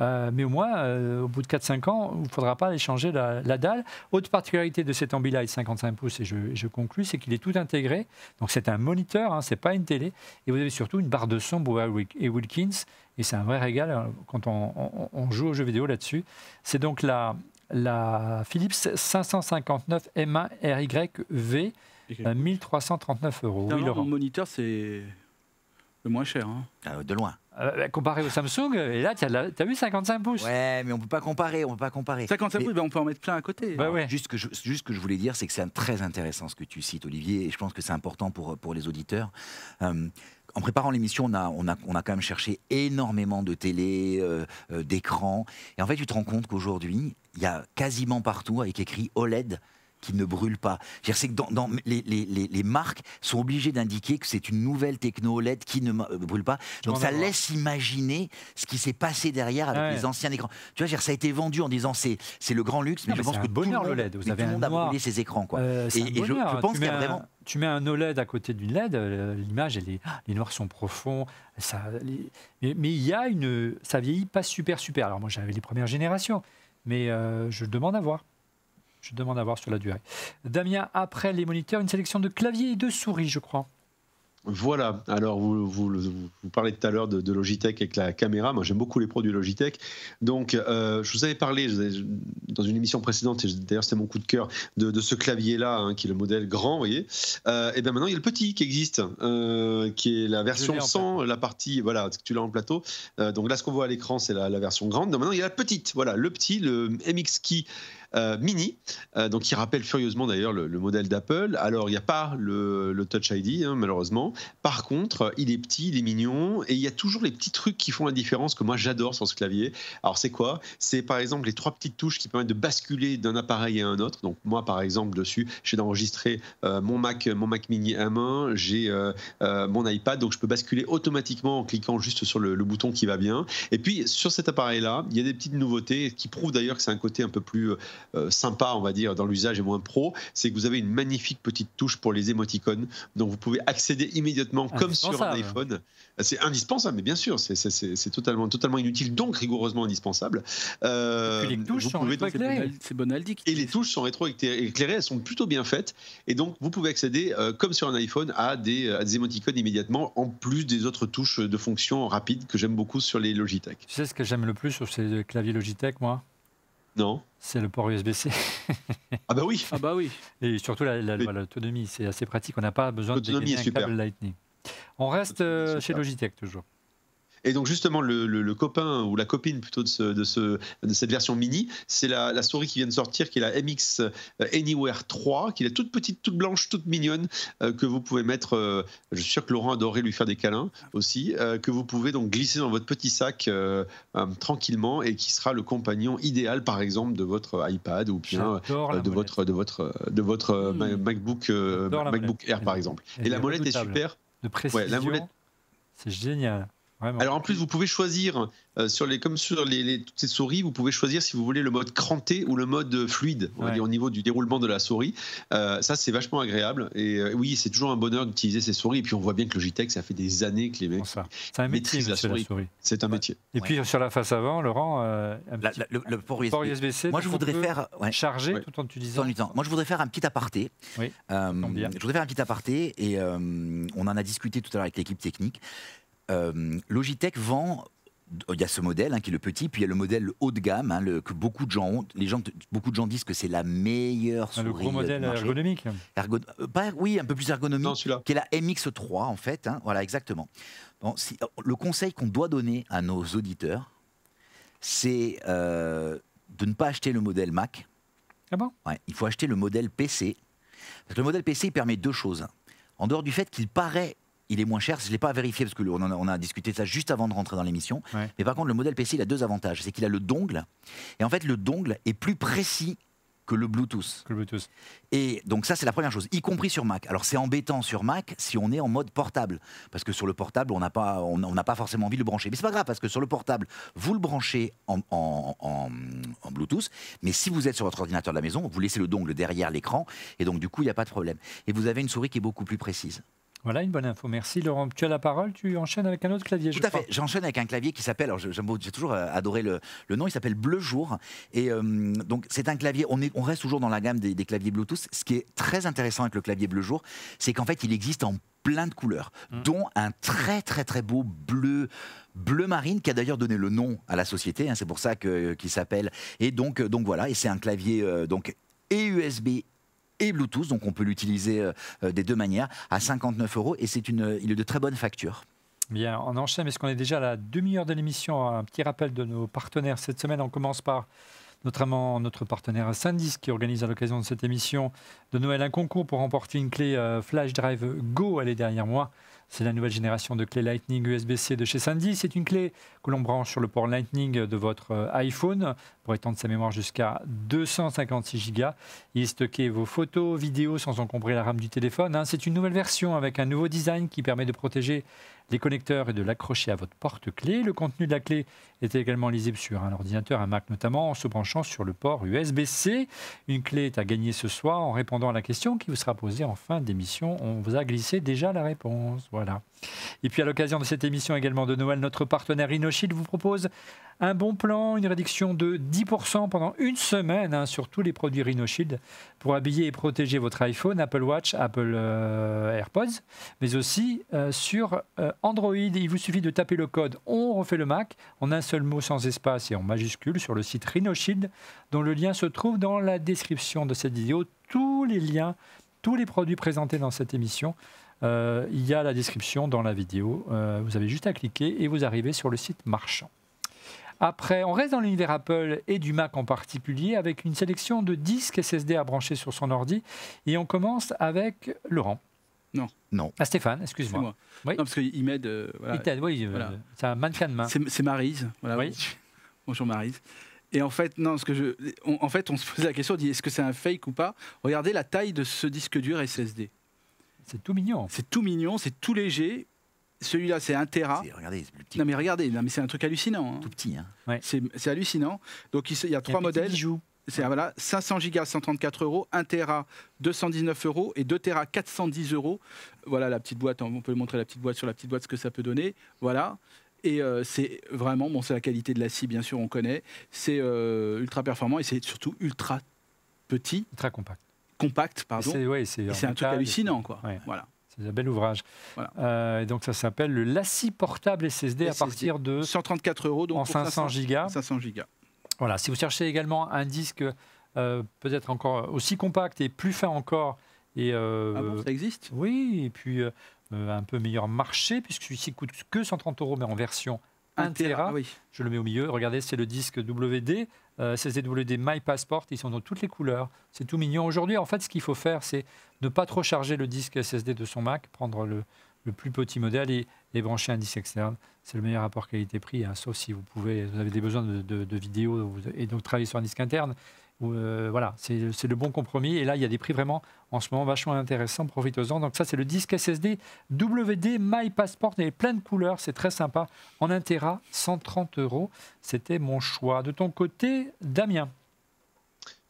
Euh, mais au moins, euh, au bout de 4-5 ans, il ne faudra pas aller changer la, la dalle. Autre particularité de cet Ambilight 55 pouces, et je, je conclus, c'est qu'il est tout intégré. Donc c'est un moniteur, hein, c'est pas une télé. Et vous avez surtout une barre de son Bower et Wilkins. Et c'est un vrai régal euh, quand on, on- on joue aux jeux vidéo là-dessus. C'est donc la, la Philips 559 M1 RYV, euh, 1339 euros. Non, Oui, mon moniteur, c'est le moins cher. hein. Euh, de loin. Euh, comparé au Samsung, et là, tu as, vu 55 pouces Ouais, mais on peut pas comparer, on peut pas comparer. 55 Mais- pouces, ben, on peut en mettre plein à côté. Bah ouais. Juste, que je, juste ce que je voulais dire, c'est que c'est très intéressant ce que tu cites, Olivier, et je pense que c'est important pour, pour les auditeurs. Euh, en préparant l'émission, on a, on, a, on a quand même cherché énormément de télé, euh, euh, d'écrans, et en fait, tu te rends compte qu'aujourd'hui, il y a quasiment partout avec écrit OLED qui ne brûle pas. C'est que dans, dans- les, les- les- les marques sont obligées d'indiquer que c'est une nouvelle techno OLED qui ne brûle pas. Donc ça laisse imaginer ce qui s'est passé derrière avec Ouais. les anciens écrans. Tu vois, ça a été vendu en disant c'est c'est le grand luxe, mais Non, je mais pense que bonheur, tout le LED. Vous avez tout le monde a brûlé ses écrans. Quoi. Euh, Et- un et je- je bonheur. pense Tu qu'il y a mets un- vraiment- Tu mets un OLED à côté d'une LED, euh, l'image, les noirs sont profonds. Ça, les- mais, mais il y a une, ça vieillit pas super super. Alors moi j'avais les premières générations, mais euh, je demande à voir. Je demande à voir sur la durée. Damien, après les moniteurs, une sélection de claviers et de souris, je crois. Voilà, alors vous, vous, vous- parlez tout à l'heure de, de Logitech avec la caméra, moi j'aime beaucoup les produits Logitech, donc euh, je vous avais parlé je dans une émission précédente, et d'ailleurs c'était mon coup de cœur, de, de ce clavier-là, hein, qui est le modèle grand, vous voyez, Euh, et bien maintenant il y a le petit qui existe, euh, qui est la version sans la partie, voilà, tu l'as en plateau, donc là ce qu'on voit à l'écran c'est la, la version grande, donc maintenant il y a la petite, voilà, le petit, le MX Key euh, Mini, euh, donc qui rappelle furieusement d'ailleurs le, le modèle d'Apple. Alors il n'y a pas le, Touch ID hein, malheureusement. Par contre, il est petit, il est mignon et il y a toujours les petits trucs qui font la différence que moi j'adore sur ce clavier. Alors c'est quoi? C'est par exemple les trois petites touches qui permettent de basculer d'un appareil à un autre. Donc moi par exemple dessus, j'ai d'enregistrer euh, mon Mac, mon Mac Mini M1, j'ai euh, euh, mon iPad, donc je peux basculer automatiquement en cliquant juste sur le bouton qui va bien. Et puis sur cet appareil-là, il y a des petites nouveautés qui prouvent d'ailleurs que c'est un côté un peu plus euh, sympa, on va dire, dans l'usage et moins pro. C'est que vous avez une magnifique petite touche pour les émoticônes. Donc vous pouvez accéder immédiatement comme sur un iPhone. C'est indispensable, mais bien sûr, c'est- totalement, totalement inutile, donc rigoureusement indispensable. Euh, Et les touches vous sont pouvez donc- rétroéclairées. Bonal- C'est Bonaldi qui et les touches sont rétro-éclairées, elles sont plutôt bien faites. Et donc, vous pouvez accéder, euh, comme sur un iPhone, à des, à des émoticônes immédiatement, en plus des autres touches de fonction rapides que j'aime beaucoup sur les Logitech. Tu sais ce que j'aime le plus sur ces claviers Logitech, moi? Non C'est le port USB-C. Ah bah oui Ah bah oui. Et surtout la- la- Oui. voilà, l'autonomie, c'est assez pratique. On n'a pas besoin de un câble Lightning. On reste euh, chez. Logitech toujours. Et donc justement, le, le- le copain ou la copine plutôt de, ce- de, ce- de cette version mini, c'est la, la souris qui vient de sortir, qui est la MX Anywhere 3, qui est toute petite, toute blanche, toute mignonne, euh, que vous pouvez mettre, euh, je suis sûr que Laurent adorerait lui faire des câlins aussi, euh, que vous pouvez donc glisser dans votre petit sac euh, euh, tranquillement et qui sera le compagnon idéal par exemple de votre iPad ou bien euh, de, votre, de votre, de votre euh, Mmh. Ma- MacBook, euh. Air par exemple. Et la molette est super. De précision. Ouais, la molette- C'est génial. Vraiment. Alors en plus, vous pouvez choisir, euh, sur les, comme sur les, les- toutes ces souris, vous pouvez choisir si vous voulez le mode cranté ou le mode euh, fluide, on va Ouais. dire, au niveau du déroulement de la souris. Euh, ça, c'est vachement agréable. Et euh, oui, c'est toujours un bonheur d'utiliser ces souris. Et puis on voit bien que Logitech, ça fait des années que les mecs, ça. C'est un métier, maîtrise la souris. souris. c'est un métier. Et puis sur la face avant, Laurent, euh, un La- petit la- le, le port USB. port USB-C. Moi, je voudrais faire. ouais. charger Ouais. tout en utilisant. Moi, je voudrais faire un petit aparté. Oui, Euh, je voudrais faire un petit aparté et euh, on en a discuté tout à l'heure avec l'équipe technique. Euh, Logitech vend. Il y a ce modèle hein, qui est le petit, puis il y a le modèle haut de gamme hein, le- que beaucoup de gens ont. Les gens, beaucoup de gens disent que c'est la meilleure Ah, Le souris gros modèle ergonomique. Ergo- euh, pas- oui, un peu plus ergonomique Non, celui-là. qui est la MX3 en fait. hein, voilà, exactement. Bon, si- le conseil qu'on doit donner à nos auditeurs, c'est euh, de ne pas acheter le modèle Mac. Ah bon? Ouais, il faut acheter le modèle PC. Parce que le modèle PC, il permet deux choses. En dehors du fait qu'il paraît, il est moins cher, je ne l'ai pas vérifié parce qu'on a, on a discuté de ça juste avant de rentrer dans l'émission. Ouais. Mais par contre, le modèle PC, il a deux avantages. C'est qu'il a le dongle. Et en fait, le dongle est plus précis que le Bluetooth. Que le Bluetooth. Et donc ça, c'est la première chose, y compris sur Mac. Alors c'est embêtant sur Mac si on est en mode portable, parce que sur le portable, on n'a pas, on pas forcément envie de le brancher. Mais c'est pas grave, parce que sur le portable, vous le branchez en, en- en- en Bluetooth, mais si vous êtes sur votre ordinateur de la maison, vous laissez le dongle derrière l'écran, et donc du coup, il n'y a pas de problème. Et vous avez une souris qui est beaucoup plus précise. Voilà une bonne info. Merci Laurent. Tu as la parole, tu enchaînes avec un autre clavier. je Tout à crois. fait. J'enchaîne avec un clavier qui s'appelle. alors, j'ai toujours euh, adoré le, le nom. Il s'appelle Bleu Jour. Et euh, donc c'est un clavier. On, est, on reste toujours dans la gamme des, des claviers Bluetooth. Ce qui est très intéressant avec le clavier Bleu Jour, c'est qu'en fait il existe en plein de couleurs, Mm. dont un très très très beau bleu bleu marine qui a d'ailleurs donné le nom à la société. hein, c'est pour ça que qu'il s'appelle. Et donc euh, donc voilà. Et c'est un clavier euh, donc et USB et Bluetooth, donc on peut l'utiliser euh, euh, des deux manières, à 59 euros, et c'est une, il est de très bonne facture. Bien, on enchaîne, parce qu'on est déjà à la demi-heure de l'émission? Un petit rappel de nos partenaires. Cette semaine, on commence par notamment notre partenaire Sandisk qui organise à l'occasion de cette émission de Noël un concours pour remporter une clé euh, Flash Drive Go. Elle est derrière moi. C'est la nouvelle génération de clé Lightning USB-C de chez Sandisk. C'est une clé que l'on branche sur le port Lightning de votre euh, iPhone pour étendre sa mémoire jusqu'à 256 Go. Il est stocké vos photos, vidéos sans encombrer la RAM du téléphone. hein. C'est une nouvelle version avec un nouveau design qui permet de protéger les connecteurs et de l'accrocher à votre porte-clé. Le contenu de la clé est également lisible sur un ordinateur, un Mac notamment, en se branchant sur le port USB-C. Une clé est à gagner ce soir en répondant à la question qui vous sera posée en fin d'émission. On vous a glissé déjà la réponse. Voilà. Et puis à l'occasion de cette émission également de Noël, notre partenaire InnoShield vous propose un bon plan, une réduction de 10% pendant une semaine hein, sur tous les produits RhinoShield pour habiller et protéger votre iPhone, Apple Watch, Apple euh, AirPods, mais aussi euh, sur euh, Android. Il vous suffit de taper le code On refait le Mac en un seul mot sans espace et en majuscule sur le site RhinoShield dont le lien se trouve dans la description de cette vidéo. Tous les liens, tous les produits présentés dans cette émission euh, il y a la description dans la vidéo. Euh, vous avez juste à cliquer et vous arrivez sur le site marchand. Après, on reste dans l'univers Apple et du Mac en particulier avec une sélection de disques SSD à brancher sur son ordi. Et on commence avec Laurent. Non. Non. Ah, Stéphane, excuse-moi. moi. Oui. Non, parce qu'il m'aide. euh, voilà. Il t'aide, oui, euh, Voilà. c'est un mannequin de main. C'est. Voilà. Oui. Bonjour Maryse. Et en fait, non, ce que je, on- en fait, on se posait la question, on dit est-ce que c'est un fake ou pas? Regardez la taille de ce disque dur SSD. C'est tout mignon. C'est tout mignon, c'est tout léger. Celui-là, c'est 1 Tera. Regardez, c'est plus petit. Non mais regardez, non, mais c'est un truc hallucinant. hein. tout petit. Hein. C'est c'est hallucinant. Donc il y a trois un modèles. bijou. C'est voilà, 500 gigas 134 euros, 1 Tera 219 euros et 2 Tera 410 euros. Voilà la petite boîte. On peut montrer la petite boîte sur la petite boîte ce que ça peut donner. Voilà. Et euh, c'est vraiment, bon, c'est la qualité de la scie, bien sûr, on connaît. C'est euh, ultra performant et c'est surtout ultra petit, Très compact. Compact, pardon. C'est ouais, un truc hallucinant, c'est- quoi. ouais. Voilà. C'est un bel ouvrage. Voilà. Euh, et donc ça s'appelle le Lassi portable SSD, à partir de 134 euros, donc en pour 500 gigas. 500 gigas. Voilà, si vous cherchez également un disque euh, peut-être encore aussi compact et plus fin encore, et euh, Ah bon, ça existe? Oui, et puis un peu meilleur marché, puisque celui-ci coûte que 130 euros, mais en version 1 Tera. Ah oui. Je le mets au milieu. Regardez, c'est le disque WD, euh, SSD My Passport. Ils sont dans toutes les couleurs. C'est tout mignon. Aujourd'hui, en fait, ce qu'il faut faire, c'est ne pas trop charger le disque SSD de son Mac, prendre le, le plus petit modèle et, brancher un disque externe. C'est le meilleur rapport qualité-prix, hein, sauf si vous pouvez, vous avez des besoins de, de, de vidéo vous- et donc travailler sur un disque interne. Euh, voilà, c'est le bon compromis. Et là, il y a des prix vraiment en ce moment vachement intéressants. Profitez-en. Donc ça, c'est le disque SSD WD My Passport. Il a plein de couleurs. C'est très sympa. En 1 Tera, 130 euros. C'était mon choix. De ton côté, Damien.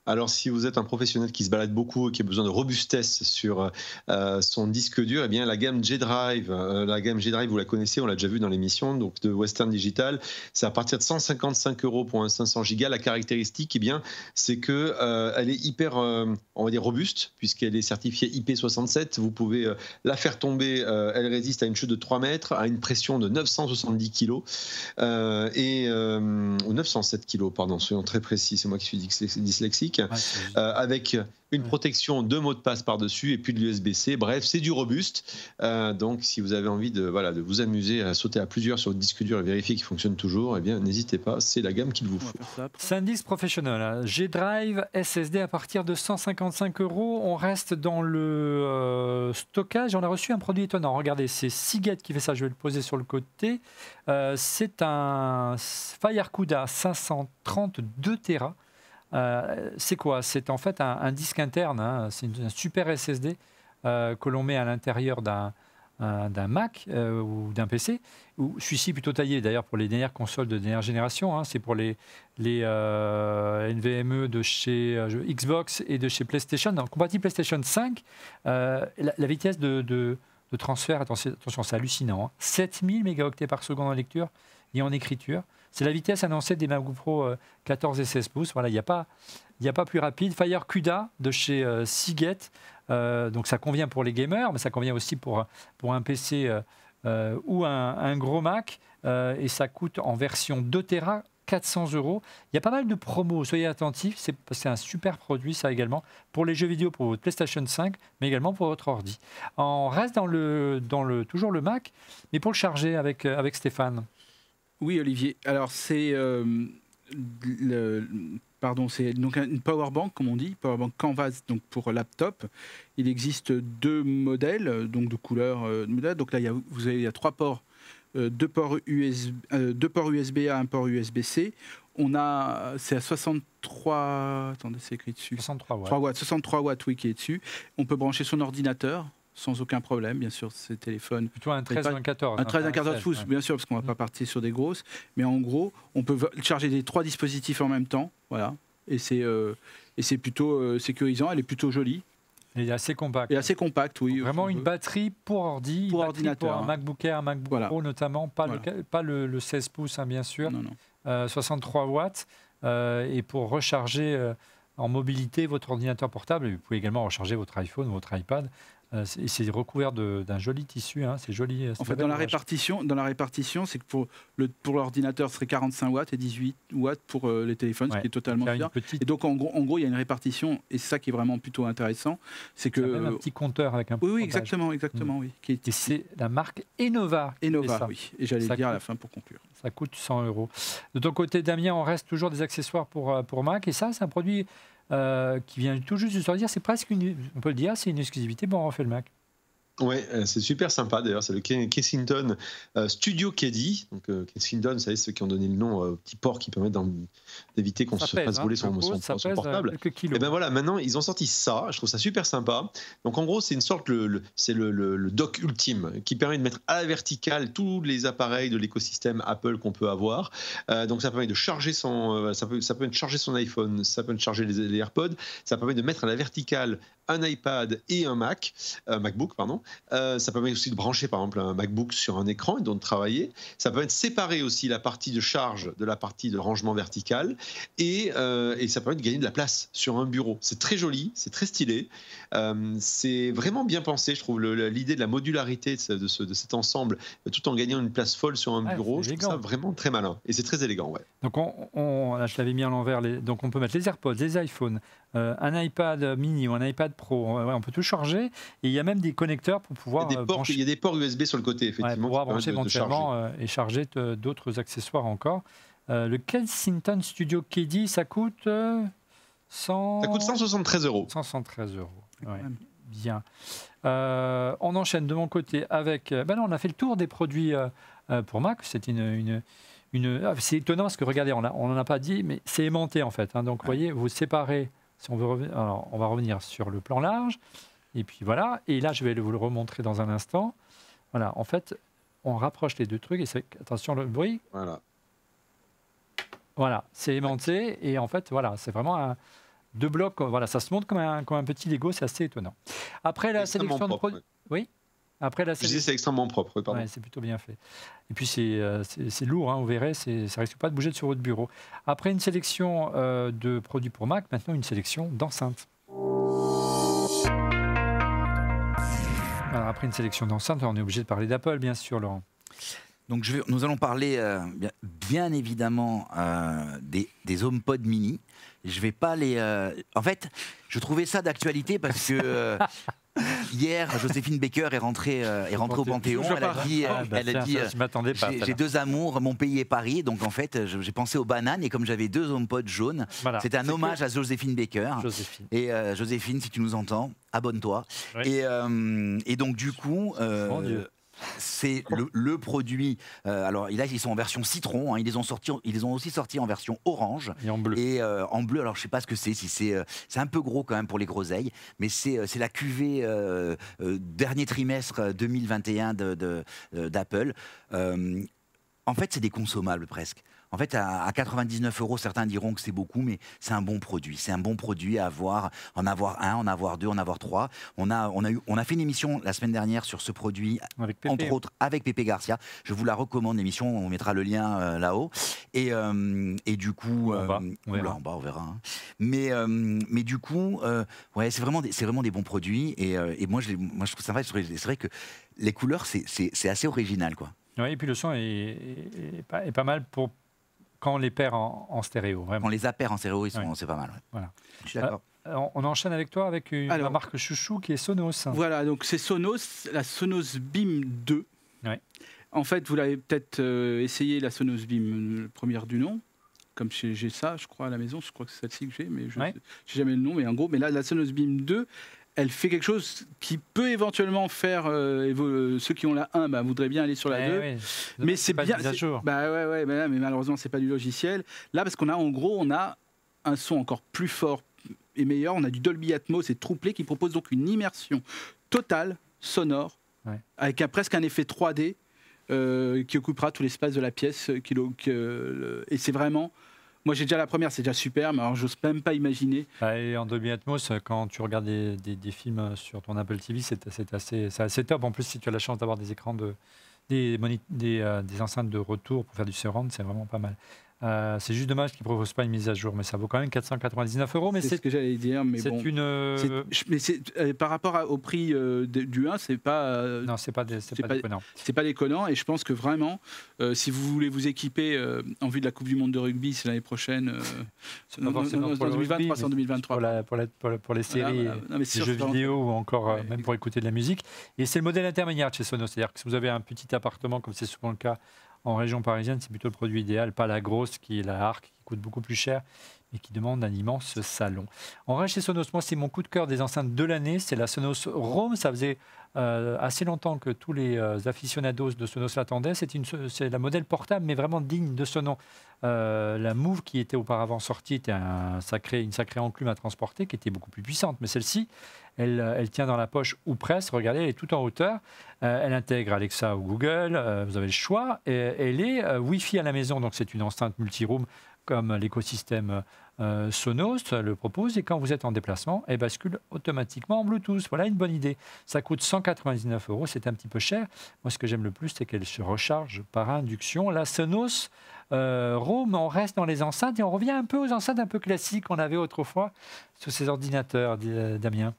Alors, si vous êtes un professionnel qui se balade beaucoup et qui a besoin de robustesse sur euh, son disque dur, eh bien, la gamme G-Drive, euh, la gamme G-Drive, vous la connaissez, on l'a déjà vu dans l'émission, donc de Western Digital, c'est à partir de 155 euros pour un 500 gigas. La caractéristique, eh bien, c'est que euh, elle est hyper, euh, on va dire robuste, puisqu'elle est certifiée IP67. Vous pouvez euh, la faire tomber, euh, elle résiste à une chute de 3 mètres, à une pression de 970 kg euh, et euh, ou 907 kg, pardon, soyons très précis. C'est moi qui suis Euh, avec une protection de mots de passe par-dessus et puis de l'USB-C. Bref, c'est du robuste. Euh, donc, si vous avez envie de, voilà, de vous amuser à sauter à plusieurs sur le disque dur et vérifier qu'il fonctionne toujours, eh bien, n'hésitez pas, c'est la gamme qu'il vous faut. Sandisk Professional, hein. G-Drive SSD à partir de 155 euros. On reste dans le euh, stockage. On a reçu un produit étonnant. Regardez, c'est Seagate qui fait ça. Je vais le poser sur le côté. Euh, c'est un FireCuda 532 Tera Euh, c'est quoi? C'est en fait un, disque interne, hein, c'est un super SSD euh, que l'on met à l'intérieur d'un un- d'un Mac euh, ou d'un PC, ou celui-ci plutôt taillé d'ailleurs pour les dernières consoles de dernière génération, hein, c'est pour les, les euh, NVMe de chez euh, Xbox et de chez PlayStation, donc compatible PlayStation 5, euh, la, vitesse de, de- transfert, attention, attention, c'est hallucinant, hein, 7000 mégaoctets par seconde en lecture et en écriture. C'est la vitesse annoncée des MacBook Pro euh, 14 et 16 pouces. Voilà, il n'y a, pas- n'y a pas plus rapide. Fire CUDA de chez euh, Seagate. Euh, donc ça convient pour les gamers, mais ça convient aussi pour, pour un PC euh, euh, ou un, gros Mac. Et ça coûte en version 2 Tera 400 euros. Il y a pas mal de promos, soyez attentifs. C'est un super produit, ça également, pour les jeux vidéo, pour votre PlayStation 5, mais également pour votre ordi. On reste dans le, dans le, toujours le Mac, mais pour le charger avec, avec Stéphane. Oui, Olivier. Alors, c'est. euh, le- pardon, c'est donc un- une power bank, comme on dit, power bank Canvas, donc pour laptop. Il existe deux modèles, donc de couleurs. euh, donc là, il y a, vous avez il y a trois ports, euh, deux ports USB, euh, deux ports USB A, un port USB-C. On a, c'est à 63. Attendez, c'est écrit dessus. 63 watts. 3 watts, 63 watts, oui, qui est dessus. On peut brancher son ordinateur sans aucun problème, bien sûr, ces téléphones Plutôt un 13 pas- ou un 14. un 13 hein, un 14 16, pouces, bien sûr, parce qu'on va Mm. pas partir sur des grosses. Mais en gros, on peut va- charger les trois dispositifs en même temps. Voilà. Et c'est euh, et c'est plutôt euh, sécurisant. Elle est plutôt jolie Il est assez compact. et assez compacte, oui. Vraiment une batterie pour ordi, Pour ordinateur, pour un hein. MacBook Air, un MacBook Voilà. Pro notamment, pas, Voilà. le, pas le, le 16 pouces hein, bien sûr, Non, non. Euh, 63 watts, euh, et pour recharger en mobilité votre ordinateur portable, vous pouvez également recharger votre iPhone ou votre iPad, euh, c'est- recouvert d'un joli tissu, hein, c'est joli. c'est En fait, dans la répartition, dans la répartition, c'est que pour le pour l'ordinateur, ce serait 45 watts et 18 watts pour euh, les téléphones, Ouais. ce qui est totalement bien. petite, Et donc, en gros, en gros, il y a une répartition, et c'est ça qui est vraiment plutôt intéressant, c'est que même un petit compteur avec un oui, oui, exactement, exactement, oui, qui est Et c'est la marque Enova. Enova, ça. oui. Et j'allais dire à la fin pour conclure. Ça coûte 100 euros. De ton côté, Damien, on reste toujours des accessoires pour, euh, pour Mac. Et ça, c'est un produit euh, qui vient tout juste de sortir. C'est presque une, on peut le dire, c'est une exclusivité. Bon, on refait le Mac. Ouais, euh, c'est super sympa d'ailleurs. C'est le Ke- Kensington euh, Studio Caddy. Donc Kensington, vous savez, ceux qui ont donné le nom au petit port qui permet d'en- d'éviter qu'on se pèse, fasse hein. voler Le son, gros, son- ça son pèse, euh, portable. quelques kilos. Et ben voilà, maintenant ils ont sorti ça. Je trouve ça super sympa. Donc en gros, c'est une sorte, le, le- c'est le, le- le dock ultime qui permet de mettre à la verticale tous les appareils de l'écosystème Apple qu'on peut avoir. Euh, donc ça permet de charger son, euh, ça peut, ça de charger son iPhone, ça permet de charger les, les AirPods, ça permet de mettre à la verticale un iPad et un Mac, un MacBook pardon. Euh, ça permet aussi de brancher par exemple un MacBook sur un écran et donc de travailler. Ça permet de séparer aussi la partie de charge de la partie de rangement vertical et, euh, et ça permet de gagner de la place sur un bureau. C'est très joli, c'est très stylé, Euh, c'est vraiment bien pensé. Je trouve l'idée de la modularité de, ce- de ce- de cet ensemble, tout en gagnant une place folle sur un Ah, bureau, je trouve ça vraiment très malin et c'est très élégant. Ouais. Donc, on, on- là, je l'avais mis à l'envers. donc, on peut mettre les AirPods, les iPhones, euh, un iPad mini ou un iPad Pro. Ouais, on peut tout charger. Et il y a même des connecteurs pour Il pouvoir y, a des ports, brancher, il y a des ports USB sur le côté, effectivement. pouvoir qui permettent brancher éventuellement et charger d'autres accessoires encore. Euh, le Kensington Studio KD, ça coûte euh, 100... Ça coûte 173 euros. 173 euros. Ouais, bien. Euh, on enchaîne de mon côté avec. Ben non, on a fait le tour des produits pour Mac. C'est une. une, une- ah, c'est étonnant parce que regardez, on n'en a pas dit, mais c'est aimanté en fait. hein. donc, vous voyez, vous séparez. Si on veut alors, on va revenir sur le plan large. Et puis voilà. Et là, je vais vous le remontrer dans un instant. Voilà. En fait, on rapproche les deux trucs. Et c'est attention le bruit. Voilà. Voilà, c'est aimanté et en fait, voilà, c'est vraiment un, deux blocs. Voilà, ça se monte comme un, comme un petit Lego, c'est assez étonnant. Après la sélection de produits, ouais. après la sélection, c'est extrêmement propre. oui, pardon. Ouais, c'est plutôt bien fait. Et puis c'est euh, lourd, hein, vous verrez, ça risque pas de bouger sur votre bureau. Après une sélection euh, de produits pour Mac, maintenant une sélection d'enceintes. Après une sélection d'enceintes, on est obligé de parler d'Apple, bien sûr, Laurent. Donc je vais- nous allons parler euh, bien, bien évidemment euh, des, des HomePod mini. Je vais pas les. euh, En fait, je trouvais ça d'actualité parce que hier Joséphine Baker est rentrée, euh, est rentrée au Panthéon. Elle a dit, Ah, bah, elle a dit, euh, j'ai deux amours, mon pays et Paris. Donc en fait, j'ai pensé aux bananes et comme j'avais deux HomePod jaunes, Voilà. c'était un C'est hommage à Joséphine Baker. Joséphine. Et Joséphine, si tu nous entends, abonne-toi. Oui. Et, et donc du coup, Mon Dieu. C'est le, le produit. euh, alors là, ils sont en version citron. hein, ils les ont sortis, ils les ont aussi sortis en version orange. Et en bleu. Et euh, en bleu, alors je sais pas ce que c'est, si c'est euh, c'est un peu gros quand même pour les groseilles, mais c'est c'est la cuvée dernier trimestre euh, 2021 de- de- euh, d'Apple. En fait, c'est des consommables presque. En fait, à, à 99 euros, certains diront que c'est beaucoup, mais c'est un bon produit. C'est un bon produit à avoir, en avoir un, en avoir deux, en avoir trois. On a, on a, eu, on a fait une émission la semaine dernière sur ce produit Avec entre autres avec Pépé Garcia. Je vous la recommande, l'émission, on mettra le lien euh, là-haut. Et, euh, et du coup... En bas, on verra. là en bas, on verra. hein. Mais, mais du coup, euh, ouais, c'est vraiment, des- vraiment des bons produits. Et, et moi, je, moi, je trouve ça vrai. C'est vrai que les couleurs, c'est- assez original. Quoi. Oui, et puis le son est, est- est pas, est pas mal pour quand on les perd en, en stéréo, vraiment. Quand on les appaire en stéréo, ils sont- Ouais. c'est pas mal. ouais. Voilà. Je suis d'accord. On, on enchaîne avec toi avec une Alors- la marque chouchou qui est Sonos. Voilà, donc c'est Sonos, la Sonos Beam 2. Ouais. En fait, vous l'avez peut-être euh, essayé, la Sonos Beam euh, première du nom. Comme j'ai ça, je crois, à la maison. Je crois que c'est celle-ci que j'ai, mais je Ouais. sais j'ai jamais le nom. Mais en gros, mais là, la Sonos Beam 2, elle fait quelque chose qui peut éventuellement faire. euh, euh, ceux qui ont la 1 bah, voudraient bien aller sur la Eh 2. oui. Mais c'est bien. Bah ouais, ouais, mais, malheureusement, c'est pas du logiciel. Là, parce qu'on a, en gros, on a un son encore plus fort et meilleur. On a du Dolby Atmos et Trouplé qui propose donc une immersion totale, sonore, Ouais. avec un- presque un effet 3D euh, qui occupera tout l'espace de la pièce. qui et c'est vraiment. Moi, j'ai déjà la première, c'est déjà super, mais alors j'ose même pas imaginer. Et en Dolby Atmos, quand tu regardes des, des- films sur ton Apple TV, c'est assez, assez top. En plus, si tu as la chance d'avoir des écrans de des, euh, des enceintes de retour pour faire du surround, c'est vraiment pas mal. Euh, c'est juste dommage qu'ils ne proposent pas une mise à jour, mais ça vaut quand même 499 euros. Mais C'est ce que j'allais dire, mais c'est bon. une. euh, mais euh, par rapport à- au prix euh, du 1, c'est pas. Non, c'est pas, c'est pas pas- déconnant. c'est pas déconnant et je pense que vraiment si vous voulez vous équiper en vue de la Coupe du monde de rugby c'est l'année prochaine C'est non, pas non, forcément non, pour en le 2023 rugby, c'est en mais 2023 Pour, la- pour la- pour la- pour les séries, voilà. Non, les jeux vidéo ou encore Ouais, même pour écouter de la musique. Et c'est le modèle intermédiaire de chez Sonos. C'est-à-dire que si vous avez un petit appartement, comme c'est souvent le cas en région parisienne, c'est plutôt le produit idéal, pas la grosse qui est la Arc, qui coûte beaucoup plus cher et qui demande un immense salon. En reste chez Sonos, moi, c'est mon coup de cœur des enceintes de l'année. C'est la Sonos Roam. Ça faisait euh, assez longtemps que tous les euh, aficionados de Sonos l'attendaient. C'est la modèle portable, mais vraiment digne de ce nom. Euh, la Move qui était auparavant sortie était un sacré, une sacrée enclume à transporter qui était beaucoup plus puissante. Mais celle-ci, elle, euh, elle tient dans la poche ou presque. Regardez, elle est tout en hauteur. Elle intègre Alexa ou Google. vous avez le choix. Et, elle est Wi-Fi à la maison, donc c'est une enceinte multi-room comme l'écosystème euh, Sonos le propose. Et quand vous êtes en déplacement, elle bascule automatiquement en Bluetooth. Voilà une bonne idée. Ça coûte 199 euros. C'est un petit peu cher. Moi, ce que j'aime le plus, c'est qu'elle se recharge par induction. La Sonos euh, Roam, on reste dans les enceintes et on revient un peu aux enceintes un peu classiques qu'on avait autrefois sur ces ordinateurs, euh, Damien.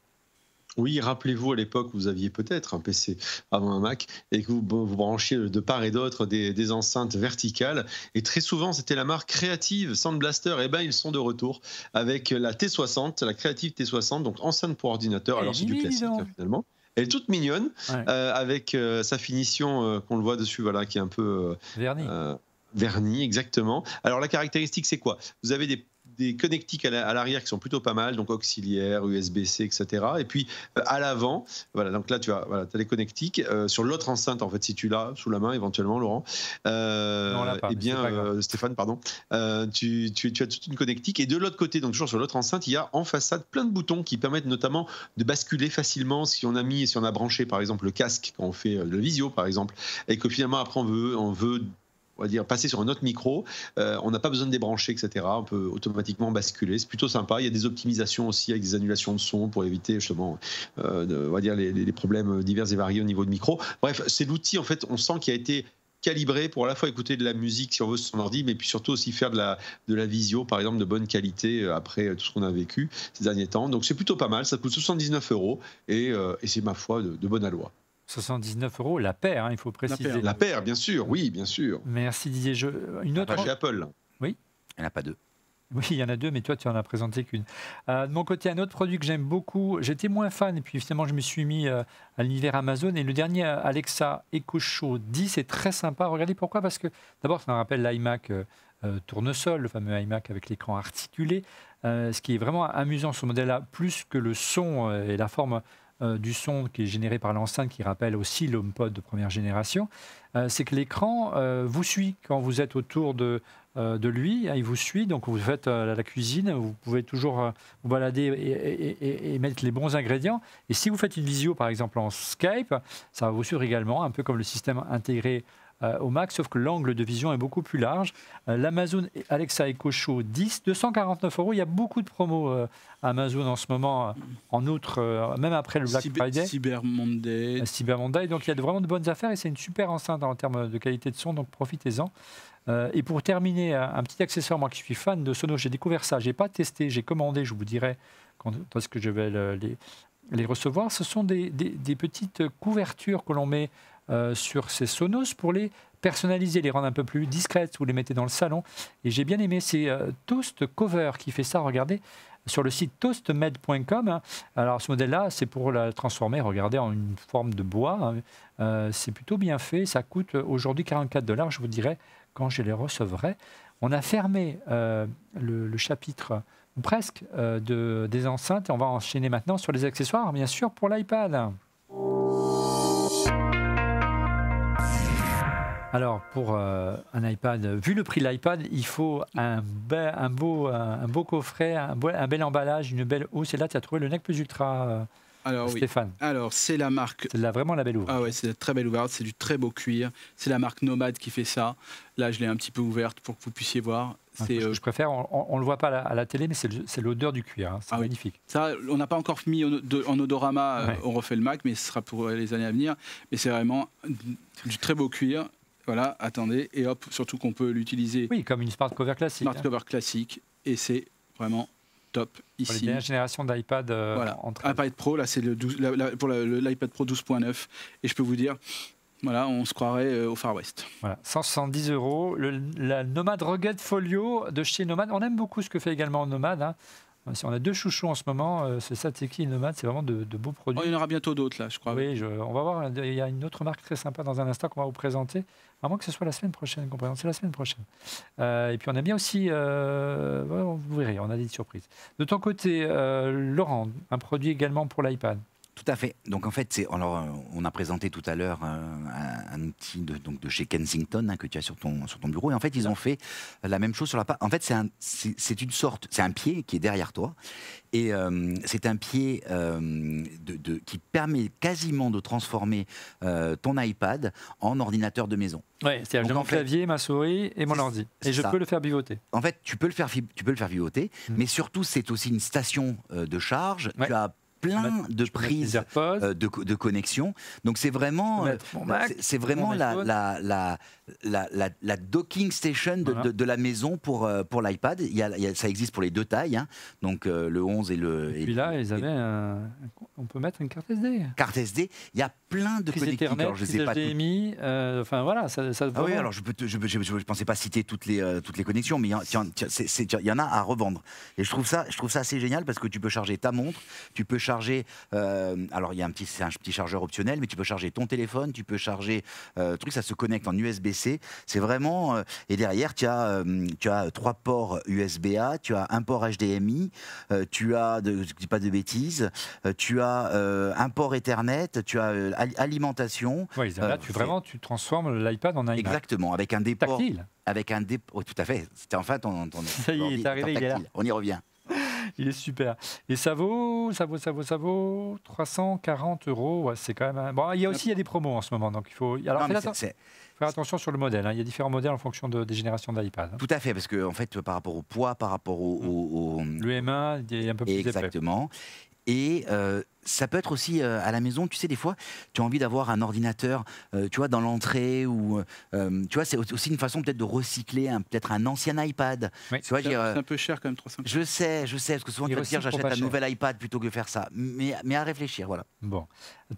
Oui, rappelez-vous à l'époque où vous aviez peut-être un PC avant un Mac et que vous vous branchiez de part et d'autre des, des enceintes verticales. Et très souvent, c'était la marque créative Sound Blaster. Et ben, ils sont de retour avec la T60, la créative T60, donc enceinte pour ordinateur. Alors, est c'est du classique hein, finalement. Elle est toute mignonne Ouais. euh, avec euh, sa finition euh, qu'on le voit dessus, voilà, qui est un peu. Vernis. euh, vernis, exactement. Alors la caractéristique, c'est quoi? Vous avez des, des connectiques à la- à l'arrière qui sont plutôt pas mal, donc auxiliaires, USB-C, etc. Et puis euh, à l'avant, voilà, donc là tu as, voilà, as les connectiques. Euh, sur l'autre enceinte, en fait, si tu l'as sous la main éventuellement, Laurent, euh, Non, pas, eh bien, euh, Stéphane, pardon, tu, tu- tu as toute une connectique. Et de l'autre côté, donc toujours sur l'autre enceinte, il y a en façade plein de boutons qui permettent notamment de basculer facilement si on a mis, si on a branché par exemple le casque quand on fait le visio par exemple, et que finalement après on veut, on veut on va dire passer sur un autre micro, euh, on n'a pas besoin de débrancher, etc. On peut automatiquement basculer. C'est plutôt sympa. Il y a des optimisations aussi avec des annulations de son pour éviter justement, euh, on va dire les, problèmes divers et variés au niveau de micro. Bref, c'est l'outil en fait. On sent qu'il a été calibré pour à la fois écouter de la musique si on veut sur son ordi, mais puis surtout aussi faire de la, de la visio, par exemple, de bonne qualité euh, après tout ce qu'on a vécu ces derniers temps. Donc c'est plutôt pas mal, ça coûte 79 euros et, c'est ma foi de, de bonne aloi. 79 euros la paire, hein, il faut préciser. paire. La paire, bien sûr, oui, bien sûr. Merci Didier. Je- Une autre. Pas chez Apple. Il n'y en a pas deux. Oui, il y en a deux, mais toi, tu en as présenté qu'une. Euh, de mon côté, un autre produit que j'aime beaucoup, j'étais moins fan, et puis finalement, je me suis mis euh, à l'univers Amazon. Et le dernier, euh, Alexa Echo Show 10, c'est très sympa. Regardez pourquoi? Parce que d'abord, ça me rappelle l'iMac euh, tournesol, le fameux iMac avec l'écran articulé. Euh, ce qui est vraiment amusant, ce modèle-là, plus que le son euh, et la forme euh, du son qui est généré par l'enceinte, qui rappelle aussi l'HomePod de première génération, euh, c'est que l'écran euh, vous suit quand vous êtes autour de, lui. hein, il vous suit, donc vous faites la cuisine, vous pouvez toujours vous balader et- et mettre les bons ingrédients. Et si vous faites une visio, par exemple en Skype, ça va vous suivre également, un peu comme le système intégré euh, au Mac, sauf que l'angle de vision est beaucoup plus large. Euh, L'Amazon Alexa Echo Show 10, 249 euros. Il y a beaucoup de promos euh, Amazon en ce moment, en outre, même après le Black Cyber, Friday. Cyber Monday. Cyber Monday. Donc il y a de- vraiment de bonnes affaires et c'est une super enceinte en termes de qualité de son, donc profitez-en. Et pour terminer, un, un petit accessoire, moi qui suis fan de Sonos, j'ai découvert ça, j'ai pas testé, j'ai commandé, je vous dirai quand est-ce que je vais le- les, les recevoir. Ce sont des, des- des petites couvertures que l'on met euh, sur ces Sonos pour les personnaliser, les rendre un peu plus discrètes, vous les mettez dans le salon. Et j'ai bien aimé, c'est euh, Toast Cover qui fait ça, regardez, sur le site toastmed.com. Alors ce modèle-là, c'est pour la transformer, regardez, en une forme de bois. hein. Euh, c'est plutôt bien fait, ça coûte aujourd'hui 44 dollars, je vous dirai quand je les recevrai. On a fermé euh, le, chapitre, presque, euh, de, des enceintes et on va enchaîner maintenant sur les accessoires, bien sûr, pour l'iPad. Alors, pour euh, un iPad, vu le prix de l'iPad, il faut un, be- un beau, un, un beau coffret, un, beau- un bel emballage, une belle housse. Et là, tu as trouvé le Nec Plus Ultra, euh, Alors oui. Stéphane. Alors c'est la marque. C'est vraiment la belle ouvrage. Ah ouais, c'est très belle ouverte, c'est du très beau cuir. C'est la marque Nomade qui fait ça. Là, je l'ai un petit peu ouverte pour que vous puissiez voir. Je, euh, je préfère, on ne le voit pas à la, à la télé, mais c'est l'odeur du cuir. hein. C'est Ah oui. magnifique. Ça, on n'a pas encore mis en, de- en odorama, euh, on refait le Mac, mais ce sera pour les années à venir. Mais c'est vraiment du très beau cuir. Voilà, attendez, et hop, surtout qu'on peut l'utiliser Oui, comme une smart cover classique. smart hein. cover classique, et c'est vraiment top Pour les ici. dernières générations d'iPad euh, Voilà. entre iPad Pro, là c'est le 12 la- la- pour l'iPad Pro 12.9, et je peux vous dire, voilà, on se croirait euh, au Far West. Voilà, 170 euros. Le- La Nomad Rugged Folio de chez Nomad. On aime beaucoup ce que fait également Nomad. hein. Si On a deux chouchous en ce moment, euh, c'est Sateki et Nomad. C'est vraiment de, de beaux Oh, produits. il y en aura bientôt d'autres là, je crois. Oui, je- on va voir. Il y a une autre marque très sympa dans un instant qu'on va vous présenter. À moins que ce soit la semaine prochaine qu'on présente. C'est la semaine prochaine. Euh, et puis on a bien aussi. euh, vous verrez, on a des surprises. De ton côté, euh, Laurent, un produit également pour l'iPad. Tout à fait. Donc en fait, c'est alors euh, on a présenté tout à l'heure euh, un, un outil de, donc de chez Kensington hein, que tu as sur ton sur ton bureau et en fait ils ont fait la même chose sur la page. En fait, c'est un c'est une sorte, c'est un pied qui est derrière toi et euh, c'est un pied euh, de, de- qui permet quasiment de transformer euh, ton iPad en ordinateur de maison. Ouais, c'est-à-dire j'ai mon fait, clavier, ma souris et mon ordi. Et je ça. peux le faire pivoter. En fait, tu peux le faire, tu peux le faire pivoter, Mm. mais surtout, c'est aussi une station de charge. Ouais. Tu as plein de prises euh, de, de connexion. Donc c'est vraiment, euh, c'est- vraiment la, la, la, la, docking station de, Voilà. de- de la maison pour, euh, pour l'iPad. Il y a- il y a- ça existe pour les deux tailles, hein. donc euh, le 11 et le. Et et puis là, ils avaient On peut mettre une carte SD. carte SD. Il y a plein de connectiques. Ethernet, Alors je prise sais pas. toutes- HDMI. euh, enfin voilà, ça, ça Ah oui, alors je je pensais pas citer toutes les, euh, toutes les connexions, mais il y, en- a à revendre. Et je trouve ça, je trouve ça assez génial parce que tu peux charger ta montre, tu peux charger. euh, alors il y a un petit, c'est un petit chargeur optionnel, mais tu peux charger ton téléphone, tu peux charger. Truc, ça se connecte en USB-C. C'est vraiment. et derrière, tu as, tu as trois ports USB-A, tu as un port HDMI, tu as, de, je dis pas de bêtises, tu as un port Ethernet, tu as alimentation. Ouais, là, euh, tu, vraiment, tu transformes l'iPad en iMac. Exactement, avec un dépôt Tactile. avec un dépôt. oh, tout à fait. C'était enfin ton. ton Ça y est, il est arrivé, il est là. On y revient. Il est super. Et ça vaut, ça vaut, ça vaut, ça vaut 340 euros. Ouais, c'est quand même. un- Bon, il y a aussi il y a des promos en ce moment, donc il faut. Alors, Non, faire attention sur le modèle. hein. Il y a différents modèles en fonction de- des générations d'iPad. hein. tout à fait, parce que en fait, par rapport au poids, par rapport au. au- au- Le M1, il est un peu plus épais. Exactement. Et euh, ça peut être aussi euh, à la maison, tu sais, des fois, tu as envie d'avoir un ordinateur, euh, tu vois, dans l'entrée, ou, euh, tu vois, c'est aussi une façon peut-être de recycler un- peut-être un ancien iPad. Oui. Tu vois, C'est euh, un peu cher quand même, 300. je sais, je sais, parce que souvent tu vas te dire, j'achète un cher. nouvel iPad plutôt que faire ça. Mais, mais à réfléchir, voilà. Bon.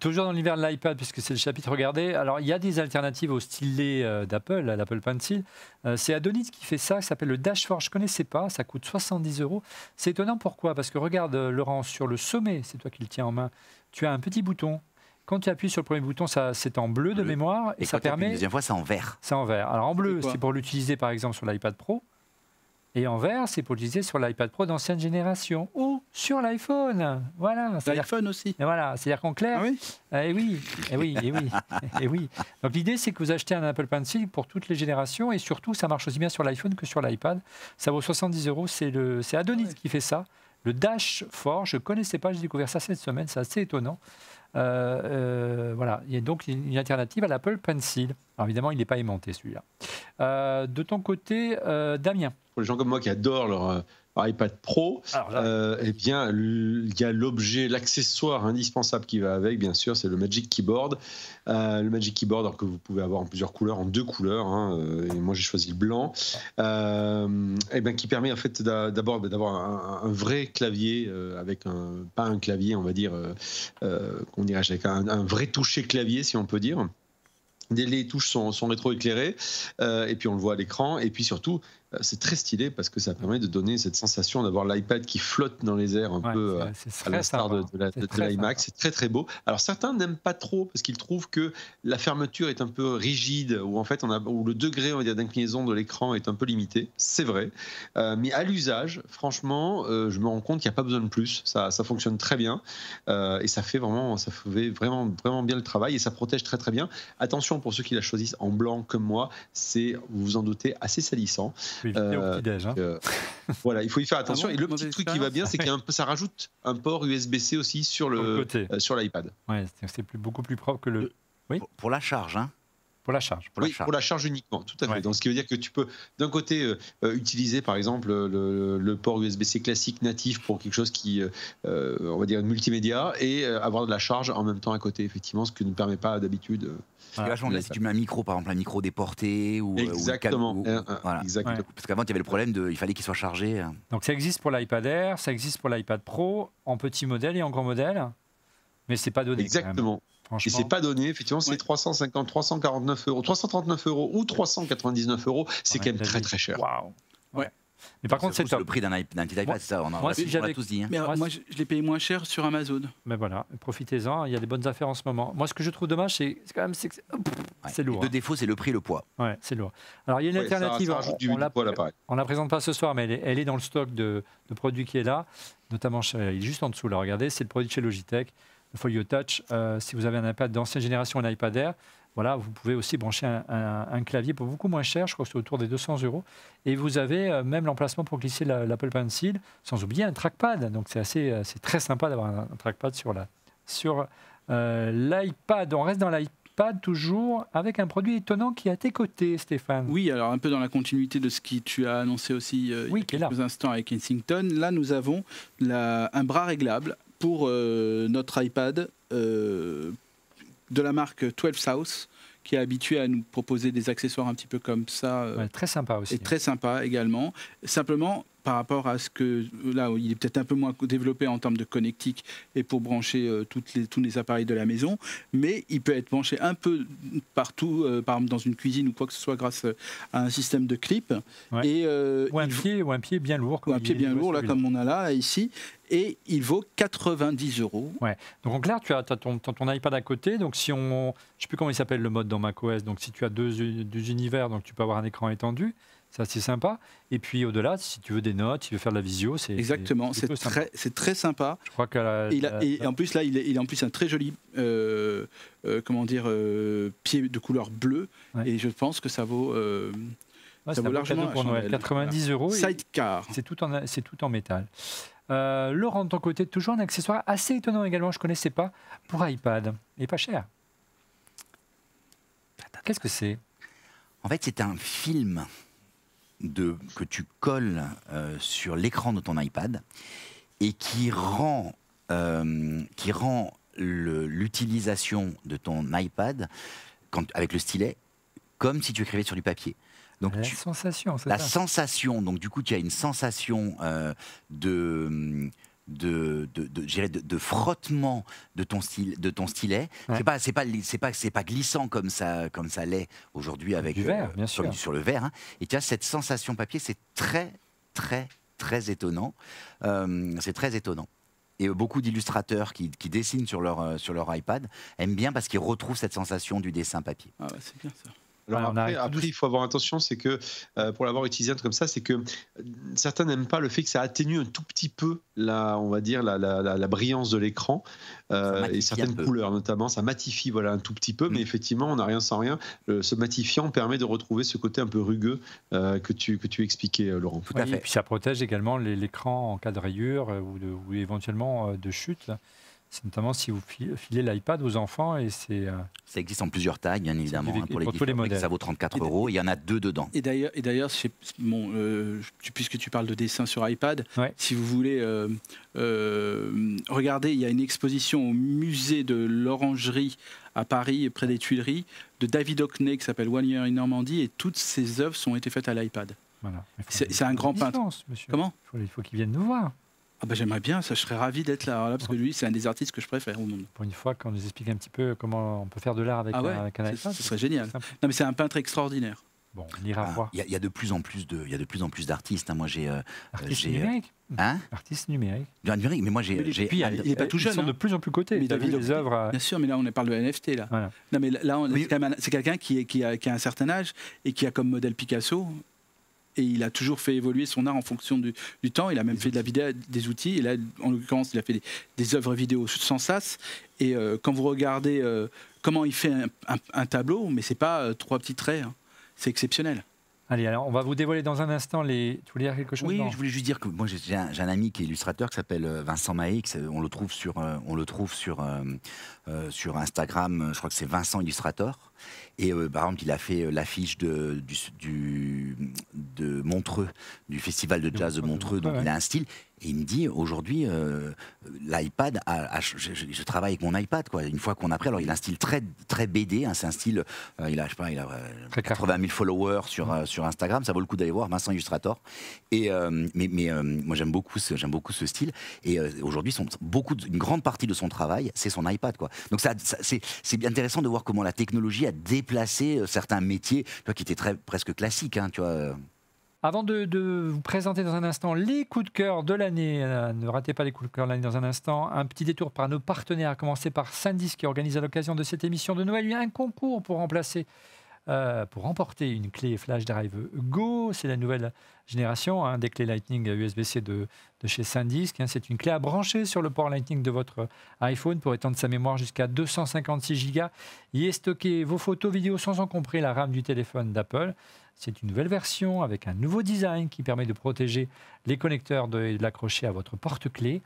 Toujours dans l'univers de l'iPad, puisque c'est le chapitre, regardez. Alors, il y a des alternatives au stylet euh, d'Apple, à l'Apple Pencil. Euh, c'est Adonis qui fait ça, ça s'appelle le Dashforge. Je ne connaissais pas, ça coûte 70 euros. C'est étonnant, pourquoi? Parce que regarde, Laurent, sur le sommet, c'est toi qui le tiens en main, tu as un petit bouton. Quand tu appuies sur le premier bouton, ça, c'est en bleu de mémoire et, Et ça permet. Une deuxième fois, c'est en vert. C'est en vert. Alors en bleu, C'est pour l'utiliser par exemple sur l'iPad Pro. Et en vert, c'est pour l'utiliser sur l'iPad Pro d'ancienne génération ou sur l'iPhone. Voilà. L'iPhone aussi. voilà, c'est-à-dire qu'en clair, Ah oui eh oui, eh oui, eh oui, eh oui. Donc l'idée, c'est que vous achetez un Apple Pencil pour toutes les générations et surtout, ça marche aussi bien sur l'iPhone que sur l'iPad. Ça vaut 70 euros. C'est le, c'est Adonis qui fait ça. Le Dash Fort, je ne connaissais pas, j'ai découvert ça cette semaine, c'est assez étonnant. Euh, euh, voilà, il y a donc une alternative à l'Apple Pencil. Alors évidemment, il n'est pas aimanté celui-là. Euh, de ton côté, Damien. Pour les gens comme moi qui adorent leur iPad Pro, euh, eh bien, il y a l'objet, l'accessoire indispensable qui va avec, bien sûr, c'est le Magic Keyboard. Euh, le Magic Keyboard, alors que vous pouvez avoir en plusieurs couleurs, en deux couleurs, hein, euh, et moi j'ai choisi le blanc, euh, eh ben, qui permet en fait d'a- d'abord d'avoir un, un vrai clavier avec un, pas un clavier, on va dire, qu'on dirait, avec un, un vrai toucher clavier, si on peut dire. Les touches sont, sont rétroéclairées, euh, et puis on le voit à l'écran, et puis surtout, c'est très stylé parce que ça permet de donner cette sensation d'avoir l'iPad qui flotte dans les airs un ouais, peu. euh, à l'instar de, de l'iMac. C'est très très beau. Alors certains n'aiment pas trop parce qu'ils trouvent que la fermeture est un peu rigide ou en fait on a ou le degré on va dire d'inclinaison de l'écran est un peu limité. C'est vrai, Euh, mais à l'usage, franchement, euh, je me rends compte qu'il n'y a pas besoin de plus. Ça, ça fonctionne très bien euh, et ça fait vraiment ça fait vraiment vraiment bien le travail et ça protège très très bien. Attention pour ceux qui la choisissent en blanc comme moi, c'est vous vous en doutez assez salissant. Faut éviter au Euh, petit-déj, hein. Euh, voilà, il faut y faire attention. bon et le petit truc qui va bien, c'est qu'il y a un peu, ça rajoute un port USB-C aussi sur le le, côté. euh, sur l'iPad. Ouais, c'est- plus- beaucoup plus propre que le Oui. Pour, pour la charge, hein. Pour la charge. Pour la oui, charge. pour la charge uniquement, tout à fait. Ouais. Donc, ce qui veut dire que tu peux, d'un côté, euh, euh, utiliser par exemple le, le port USB-C classique natif pour quelque chose qui, euh, euh, on va dire, multimédia, et euh, avoir de la charge en même temps à côté, effectivement, ce que ne permet pas d'habitude. euh, C'est vachement bien Ouais. si tu mets un micro, par exemple, un micro déporté ou. Exactement. cam- ou- voilà. exactement. Ouais. Parce qu'avant, il y avait le problème de. Il fallait qu'il soit chargé. Donc ça existe pour l'iPad Air, ça existe pour l'iPad Pro, en petit modèle et en grand modèle, mais c'est pas donné. quand même, Exactement. Et c'est pas donné, effectivement, c'est Ouais. 350, 349 euros, 339 euros ou 399 euros. C'est Ouais, quand même très très cher. Waouh. Ouais. Mais par contre, c'est le prix d'un petit iPad, ça. On a, moi, si j'avais- tous dit. hein. Mais Moi, je, je l'ai payé moins cher sur Amazon. Mais voilà, profitez-en, il y a des bonnes affaires en ce moment. Moi, ce que je trouve dommage, c'est quand même c'est Ouais. c'est lourd. Les deux défauts, c'est le prix et le poids. Ouais, c'est lourd. Alors, il y a une Ouais, alternative. ça on- rajoute du, on du l'a- présente pas ce soir, mais elle est, elle est dans le stock de, de produits qui est là, notamment chez- il est juste en dessous. Là, regardez, c'est le produit de chez Logitech, le Folio Touch. Euh, si vous avez un iPad d'ancienne génération, un iPad Air, voilà, vous pouvez aussi brancher un, un- un clavier pour beaucoup moins cher, je crois que c'est autour des 200 euros. Et vous avez euh, même l'emplacement pour glisser la- l'Apple Pencil, sans oublier un trackpad. Donc c'est assez, euh, c'est très sympa d'avoir un, un trackpad sur la, sur l'iPad. On reste dans l'iPad toujours avec un produit étonnant qui est à tes côtés, Stéphane. Oui, alors un peu dans la continuité de ce que tu as annoncé aussi euh, Oui, il y a quelques instants avec Kensington. Là, nous avons la- un bras réglable pour euh, notre iPad euh, de la marque 12 South, qui est habitué à nous proposer des accessoires un petit peu comme ça. euh, Ouais, très sympa aussi. et très sympa également. Simplement, par rapport à ce que là, il est peut-être un peu moins développé en termes de connectique et pour brancher euh, toutes les, tous les appareils de la maison, mais il peut être branché un peu partout, euh, par exemple dans une cuisine ou quoi que ce soit, grâce à un système de clip. Ouais. Et euh, Ou un il pied, ou un pied bien lourd. ou comme un pied bien ouais, lourd, là, comme on a là, ici. Et il vaut 90 euros. Donc en clair, tu as, t'as ton, ton iPad à côté. Donc si on, je sais plus comment il s'appelle le mode dans macOS. Donc si tu as deux, deux univers, donc tu peux avoir un écran étendu. C'est assez sympa. Et puis au-delà, si tu veux des notes, si tu veux faire de la visio, c'est Exactement, c'est très, c'est très sympa. Je crois que la- Et, il a- la- et en plus là, il est, il a en plus un très joli, euh, euh, comment dire, euh, pied de couleur bleue. Ouais. Et je pense que ça vaut ouais, euh, ça vaut largement pour Noël. chandelle. 90 euros. sidecar. C'est tout en, c'est tout en métal. Euh, Laurent, de ton côté, toujours un accessoire assez étonnant également. Je ne connaissais pas pour iPad et pas cher. Qu'est-ce que c'est? En fait, c'est un film de, que tu colles euh, sur l'écran de ton iPad et qui rend, euh, qui rend l'utilisation de ton iPad quand, avec le stylet comme si tu écrivais sur du papier. Donc La tu- sensation, c'est la ça sensation, donc du coup, tu as une sensation euh, de, de, de, de, frottement de ton, style, de ton stylet. Ouais. C'est pas, c'est pas, c'est pas, c'est pas glissant comme ça, comme ça l'est aujourd'hui avec Du verre, bien sur, sûr. sur le verre. hein. Et tu as cette sensation papier, c'est très, très, très étonnant. Euh, c'est très étonnant. Et beaucoup d'illustrateurs qui, qui dessinent sur leur, euh, sur leur iPad aiment bien parce qu'ils retrouvent cette sensation du dessin papier. Ah ouais, c'est bien ça. Alors après, il faut avoir attention, c'est que euh, pour l'avoir utilisé un truc comme ça, c'est que euh, certains n'aiment pas le fait que ça atténue un tout petit peu la, on va dire, la, la- la- la brillance de l'écran euh, et certaines couleurs notamment, ça matifie voilà un tout petit peu, Mm. mais effectivement, on n'a rien sans rien. Le- ce matifiant permet de retrouver ce côté un peu rugueux euh, que tu que tu expliquais, Laurent. Tout à Oui, fait. Et puis ça protège également l'écran en cas de rayure ou, de- ou éventuellement de chute. là. C'est notamment si vous fi- filez l'iPad aux enfants et c'est euh, Ça existe en plusieurs tailles, bien évidemment, hein, pour, les pour tous les modèles. Ça vaut 34 Et- euros. Il y en a deux dedans. Et d'ailleurs, et d'ailleurs, chez- bon, euh, puisque tu parles de dessin sur iPad, Ouais. si vous voulez euh, euh, regarder, il y a une exposition au musée de l'Orangerie à Paris, près des Tuileries, de David Hockney qui s'appelle One Year in Normandie, et toutes ses œuvres ont été faites à l'iPad. voilà. C'est- un grand peintre. monsieur. Comment? Il faut, il faut qu'il vienne nous voir. Ah bah, J'aimerais bien, ça, je serais ravi d'être là, parce que lui, c'est un des artistes que je préfère au monde. Pour une fois qu'on nous explique un petit peu comment on peut faire de l'art avec, Ah ouais, un, avec un c'est- iPad. ce serait génial. Non, mais c'est un peintre extraordinaire. Bon, on ira Ah, voir. Il y, a- il y a de plus en plus de, il y a de plus en plus d'artistes. hein. Moi, j'ai, euh, Artiste j'ai, euh, numérique. hein, Artiste numérique. Bien, numérique, mais moi, j'ai, il est pas tout ils jeune, sont hein. de plus en plus cotés. Mais vu David les œuvres euh, Bien sûr, mais là, on parle de NFT, là. Voilà. Non, mais là, on- Oui. c'est quelqu'un qui, est- qui, a, qui a un certain âge et qui a comme modèle Picasso. Et il a toujours fait évoluer son art en fonction du, temps. Il a même fait de la vidéo, des outils. Et là, en l'occurrence, il a fait des, œuvres vidéo sans sas. Et euh, quand vous regardez euh, comment il fait un tableau, mais c'est pas euh, trois petits traits. hein. C'est exceptionnel. Allez, alors on va vous dévoiler dans un instant les. Tu voulais dire quelque chose Oui, je voulais juste dire que moi j'ai un, un ami qui est illustrateur qui s'appelle euh, Vincent Maix. On le trouve sur, euh, on le trouve sur, euh, euh, sur Instagram. Je crois que c'est Vincent Illustrator. Et par exemple, il a fait l'affiche de, du, du- de Montreux, du festival de jazz de Montreux. Donc ouais. il a un style. Et il me dit aujourd'hui, euh, l'iPad, a- a- je, travaille avec mon iPad. Quoi. Une fois qu'on a pris, alors il a un style très, très BD. hein, c'est un style, euh, il a, je sais pas, il a euh, Très clair. 80 000 followers sur, euh, sur Instagram. Ça vaut le coup d'aller voir Vincent Illustrator. Et, euh, mais mais moi, j'aime beaucoup, ce, beaucoup ce style. Et aujourd'hui, beaucoup, une grande partie de son travail, c'est son iPad. Quoi. Donc, ça, ça- c'est, bien intéressant de voir comment la technologie a déplacé certains métiers tu vois, qui étaient très, presque classiques. hein, tu vois. Avant de, de vous présenter dans un instant les coups de cœur de l'année, euh, ne ratez pas les coups de cœur de l'année dans un instant, un petit détour par nos partenaires, à commencer par Sandis qui organise à l'occasion de cette émission de Noël un concours pour remplacer, euh, pour remporter une clé Flash Drive Go. C'est la nouvelle génération hein, des clés Lightning USB-C de, chez Sandisk. hein. C'est une clé à brancher sur le port Lightning de votre iPhone pour étendre sa mémoire jusqu'à 256 Go. Y est stocké vos photos, vidéos sans encombrer la RAM du téléphone d'Apple. C'est une nouvelle version avec un nouveau design qui permet de protéger les connecteurs et de l'accrocher à votre porte-clés.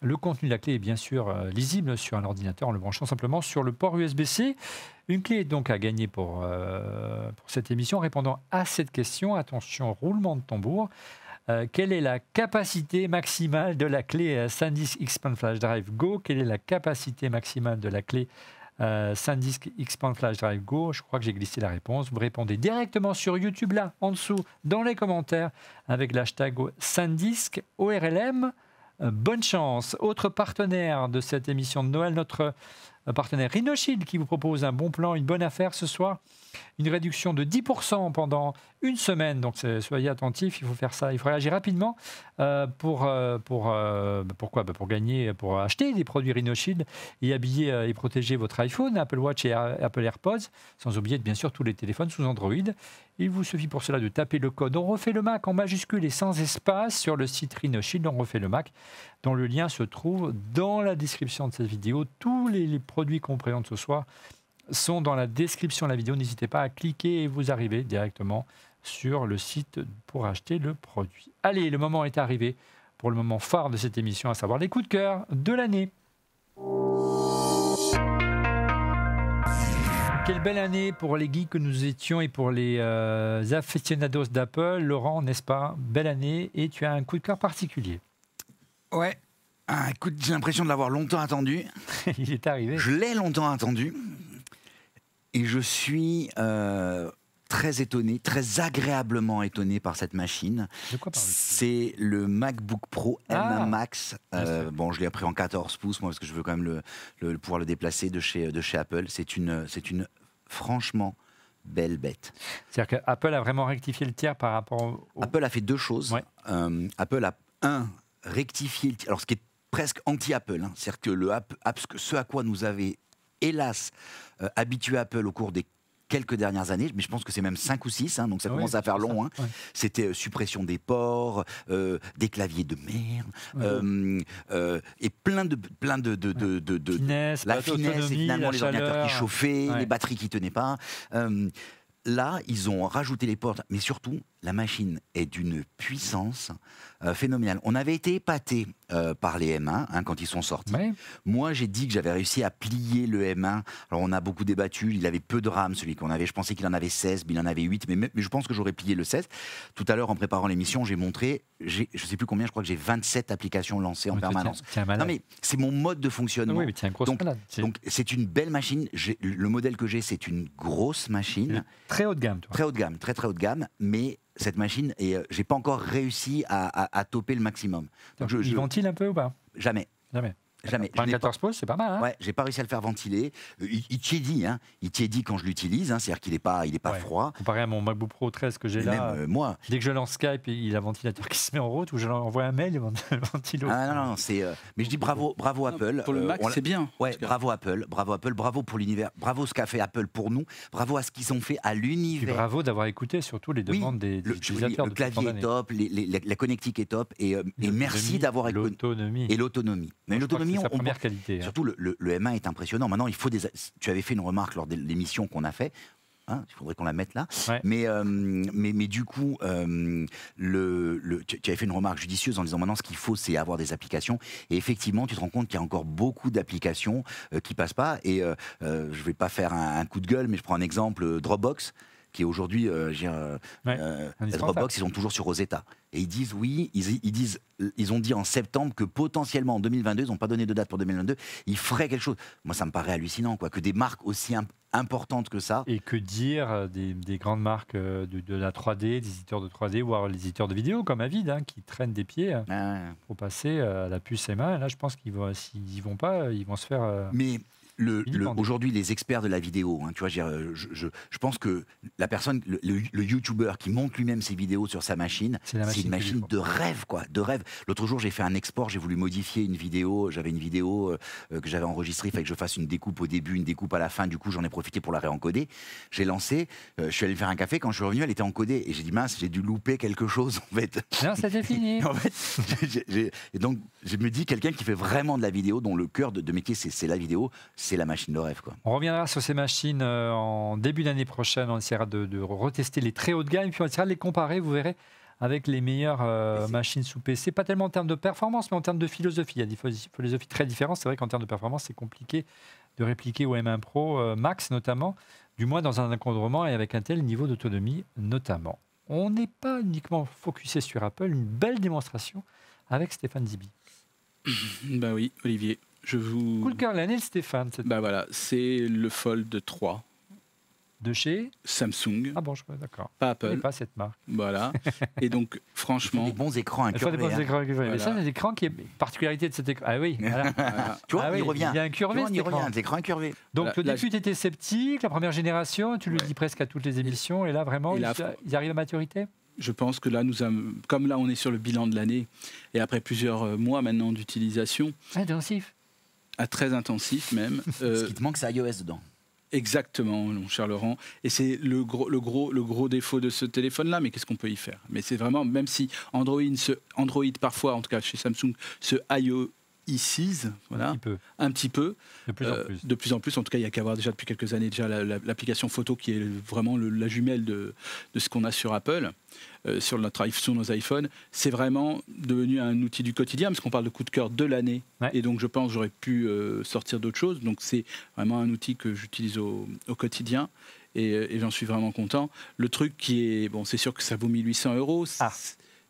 Le contenu de la clé est bien sûr euh, lisible sur un ordinateur en le branchant simplement sur le port USB-C. Une clé donc à gagner pour, euh, pour cette émission répondant à cette question. Attention, roulement de tambour. Euh, quelle est la capacité maximale de la clé SanDisk Expand Flash Drive Go? Quelle est la capacité maximale de la clé euh, SanDisk Flash Drive Go? Je crois que j'ai glissé la réponse. Vous répondez directement sur YouTube, là, en dessous, dans les commentaires, avec l'hashtag SanDisk ORLM. Euh, bonne chance. Autre partenaire de cette émission de Noël, notre partenaire Rhinoshield qui vous propose un bon plan, une bonne affaire ce soir. Une réduction de 10% pendant une semaine. Donc soyez attentifs, il faut faire ça. Il faut réagir rapidement euh, pour, euh, pour, euh, pourquoi? Bah, Pour gagner, pour acheter des produits Rhinoshield et habiller et protéger votre iPhone, Apple Watch et Apple AirPods, sans oublier bien sûr tous les téléphones sous Android. Il vous suffit pour cela de taper le code On refait le Mac en majuscule et sans espace sur le site Rhinoshield On refait le Mac, dont le lien se trouve dans la description de cette vidéo. Tous les, les produits qu'on présente ce soir sont dans la description de la vidéo. N'hésitez pas à cliquer et vous arrivez directement sur le site pour acheter le produit. Allez, le moment est arrivé pour le moment phare de cette émission, à savoir les coups de cœur de l'année. Quelle belle année pour les geeks que nous étions et pour les euh, aficionados d'Apple. Laurent, n'est-ce pas? Belle année et tu as un coup de cœur particulier. Ouais. Ah, écoute, j'ai l'impression de l'avoir longtemps attendu. Il est arrivé. Je l'ai longtemps attendu. Et je suis euh, très étonné, très agréablement étonné par cette machine. De quoi C'est le MacBook Pro Ah. M1 Max. Euh, bon, je l'ai pris en 14 pouces, moi, parce que je veux quand même le, le- pouvoir le déplacer de chez, de chez Apple. C'est une, c'est une franchement belle bête. C'est-à-dire qu'Apple a vraiment rectifié le tir par rapport au... Apple a fait deux choses. Ouais. Euh, Apple a, un, rectifié, le tir- alors ce qui est presque anti-Apple, hein, c'est-à-dire que le app, ce à quoi nous avait, hélas, euh, habitué Apple au cours des quelques dernières années, mais je pense que c'est même 5 ou 6, donc ça Ah oui, commence à faire long. hein. Ouais. C'était euh, suppression des ports, euh, des claviers de merde, Ouais. euh, et plein de, plein de, de, de- de- de- Finesse, la finesse, et finalement la les ordinateurs chaleur. qui chauffaient, Ouais. les batteries qui tenaient pas. Là, ils ont rajouté les portes, mais surtout, la machine est d'une puissance euh, phénoménale. On avait été épaté euh, par les M1 hein, quand ils sont sortis. Ouais. Moi, j'ai dit que j'avais réussi à plier le M1. Alors, on a beaucoup débattu. Il avait peu de RAM, celui qu'on avait. Je pensais qu'il en avait 16, mais il en avait 8. Mais, mais je pense que j'aurais plié le 16. Tout à l'heure, en préparant l'émission, j'ai montré, je sais plus combien, je crois que j'ai 27 applications lancées en Mais permanence. Tiens, tiens, Non, malade. mais c'est mon mode de fonctionnement. oui, mais tiens, grosse donc. C'est une belle machine. Le modèle que j'ai, c'est une grosse machine, très haut de gamme, toi. très haut de gamme, très très haut de gamme. Mais cette machine, et euh, j'ai pas encore réussi à, à, à toper le maximum. Donc, je- Il je- ventile un peu ou pas? Jamais, Jamais. Jamais. Pour un Je n'ai pas- 14 pouces, c'est pas mal. Hein Ouais, j'ai pas réussi à le faire ventiler. Euh, Il, il tiédit, hein. Il tiédit quand je l'utilise, hein. c'est-à-dire qu'il n'est pas, il est pas Ouais. froid. Comparé à mon MacBook Pro 13 que j'ai Et là, même euh, moi. dès que je lance Skype, il a un ventilateur qui se met en route ou je lui envoie un mail, il ventilo. Ah non, non, c'est. euh, mais je dis bravo, bravo Apple. Pour le Euh, Mac, on l'a- c'est bien. Ouais, bravo Apple, bravo Apple, bravo pour l'univers, bravo ce qu'a fait Apple pour nous, bravo à ce qu'ils ont fait à l'univers. bravo d'avoir écouté surtout les Oui, demandes des, des Le, je vous dis, utilisateurs. le clavier est top, les- les- la, la connectique est top, et, euh, et merci d'avoir écouté. l'autonomie. Et l'autonomie. Mais l'autonomie, sa on première qualité. hein. Surtout le, le- le M1 est impressionnant. Maintenant, il faut des. Tu avais fait une remarque lors de l'émission qu'on a fait. hein, il faudrait qu'on la mette là. Ouais. Mais, euh, mais, mais du coup, euh, le, le- tu, tu avais fait une remarque judicieuse en disant maintenant ce qu'il faut, c'est avoir des applications. Et effectivement, tu te rends compte qu'il y a encore beaucoup d'applications euh, qui passent pas. Et euh, je vais pas faire un, un coup de gueule, mais je prends un exemple Dropbox qui est aujourd'hui, euh, veux dire, euh, Ouais, euh. Dropbox, ils sont toujours sur Rosetta. Et ils disent oui, ils, ils disent, ils ont dit en septembre que potentiellement en 2022, ils n'ont pas donné de date pour 2022, ils feraient quelque chose. Moi, ça me paraît hallucinant, quoi, que des marques aussi im- importantes que ça. Et que dire euh, des, des grandes marques euh, de, de la 3D, des éditeurs de 3D, voire les éditeurs de vidéo comme Avid, hein, qui traînent des pieds Euh, pour passer à la puce M1. Là, je pense qu'ils vont, s'ils n'y vont pas, ils vont se faire. mais le, le- aujourd'hui, les experts de la vidéo, hein, tu vois, je, pense que la personne, le, le, YouTuber qui monte lui-même ses vidéos sur sa machine, C'est une machine de rêve, quoi, de rêve. L'autre jour, j'ai fait un export, j'ai voulu modifier une vidéo. J'avais une vidéo euh, euh, que j'avais enregistrée, il fallait que je fasse une découpe au début, une découpe à la fin. Du coup, j'en ai profité pour la réencoder. J'ai lancé, euh, je suis allé faire un café. Quand je suis revenu, elle était encodée. Et j'ai dit, mince, j'ai dû louper quelque chose, en fait. Non, c'était fini. En fait, j'ai- et donc, je me dis, quelqu'un qui fait vraiment de la vidéo, dont le cœur de, de métier, c'est la vidéo, c'est la machine de rêve, quoi. On reviendra sur ces machines euh, en début d'année prochaine. On essaiera de, de retester les très haut de gamme, puis on essaiera de les comparer, vous verrez, avec les meilleures euh, machines sous PC. Pas tellement en termes de performance, mais en termes de philosophie. Il y a des philo- philosophies très différentes. C'est vrai qu'en termes de performance, c'est compliqué de répliquer au M1 Pro euh, Max, notamment, du moins dans un encadrement et avec un tel niveau d'autonomie, notamment. On n'est pas uniquement focusé sur Apple, une belle démonstration avec Stéphane Zibi. Bah oui, Olivier. Je vous. Cool cœur l'année, Stéphane, c'est Bah voilà, c'est le Fold 3 de chez. Samsung, Ah bon, je d'accord. pas Apple. pas cette marque. Voilà. Et donc, Des franchement, bons écrans Il faut des incurvés. bons hein. écrans incurvés. Mais ça, c'est l'écrans qui est particularité de cet écran. Ah oui, voilà. voilà. Tu vois, Ah oui, y revient. Il est incurvé, vois, y écran. revient, des écrans incurvés. Donc au début, tu étais sceptique, la première génération, tu le Ouais. dis presque à toutes les émissions, et là, vraiment, Et là, ils, ils arrivent à maturité? Je pense que là, nous avons, comme là, on est sur le bilan de l'année, et après plusieurs euh, mois maintenant d'utilisation, Intensif. Très intensif même, Ce euh, qui te manque, c'est iOS dedans. Exactement, mon cher Laurent. Et c'est le gros, le, gros, le gros défaut de ce téléphone-là, mais qu'est-ce qu'on peut y faire? Mais c'est vraiment, même si Android, se, Android parfois, en tout cas chez Samsung, se IOIcise, Un voilà, petit peu, un petit peu, de plus euh, en plus. de plus en plus, en tout cas, il y a qu'à voir déjà depuis quelques années déjà la- la- l'application photo qui est vraiment le- la jumelle de, de ce qu'on a sur Apple, euh, sur, notre, sur nos iPhones. C'est vraiment devenu un outil du quotidien, parce qu'on parle de coup de cœur de l'année. Ouais. Et donc, je pense j'aurais pu euh, sortir d'autres choses. Donc, c'est vraiment un outil que j'utilise au, au quotidien. Et, et j'en suis vraiment content. Le truc qui est. Bon, c'est sûr que ça vaut 1800 euros. Ah.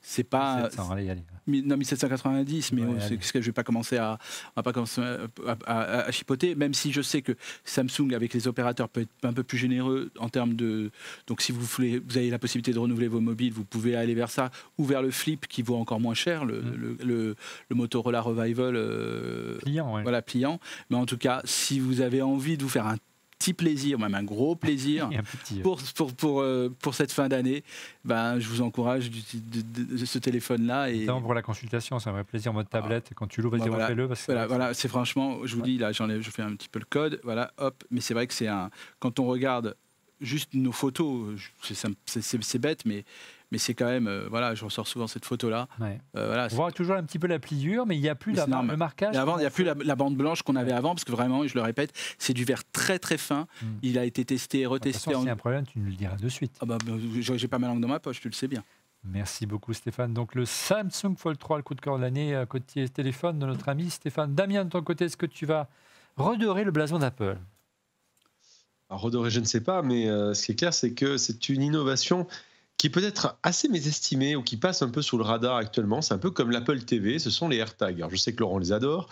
C'est pas. 700, allez, allez. Non, 1790, mais Ouais, oh, c'est- que je vais pas commencer à, on va pas commencer à, à- à- à chipoter, même si je sais que Samsung avec les opérateurs peut être un peu plus généreux en termes de. Donc, si vous voulez, vous avez la possibilité de renouveler vos mobiles, vous pouvez aller vers ça ou vers le Flip qui vaut encore moins cher, le, Mm. le, le- le Motorola Revival. euh, ouais. voilà, pliant. Mais en tout cas, si vous avez envie de vous faire un petit plaisir, même un gros plaisir, un petit. euh, pour, pour, pour, euh, pour cette fin d'année, ben, je vous encourage de, de- de ce téléphone-là. Et Notamment pour la consultation, ça me ferait plaisir mode tablette. Quand tu l'ouvres, vas-y, Bah, voilà. refais-le. Parce que voilà, voilà, c'est franchement, je vous dis, là, j'enlève, je fais un petit peu le code, voilà, hop. Mais c'est vrai que c'est un. Quand on regarde juste nos photos. C'est- c'est- C'est c'est bête, mais, mais c'est quand même. euh, voilà, je ressors souvent cette photo-là. Ouais. Euh, voilà, On voit toujours un petit peu la pliure, mais il n'y a plus la le marquage. Avant, il n'y a plus la, la bande blanche qu'on avait avant, parce que vraiment, je le répète, c'est du verre très très fin. Mm. Il a été testé, toute retesté. façon, en- s'il y a un problème, tu nous le diras de suite. Ah bah, bah, j'ai pas ma langue dans ma poche, tu le sais bien. Merci beaucoup Stéphane. Donc le Samsung Fold 3, le coup de cœur de l'année, à côté téléphone de notre ami Stéphane. Damien, de ton côté, est-ce que tu vas redorer le blason d'Apple? Alors, redorer, je ne sais pas, mais euh, ce qui est clair, c'est que c'est une innovation qui est peut-être assez mésestimée ou qui passe un peu sous le radar actuellement. C'est un peu comme l'Apple TV, ce sont les AirTags. Alors, je sais que Laurent les adore.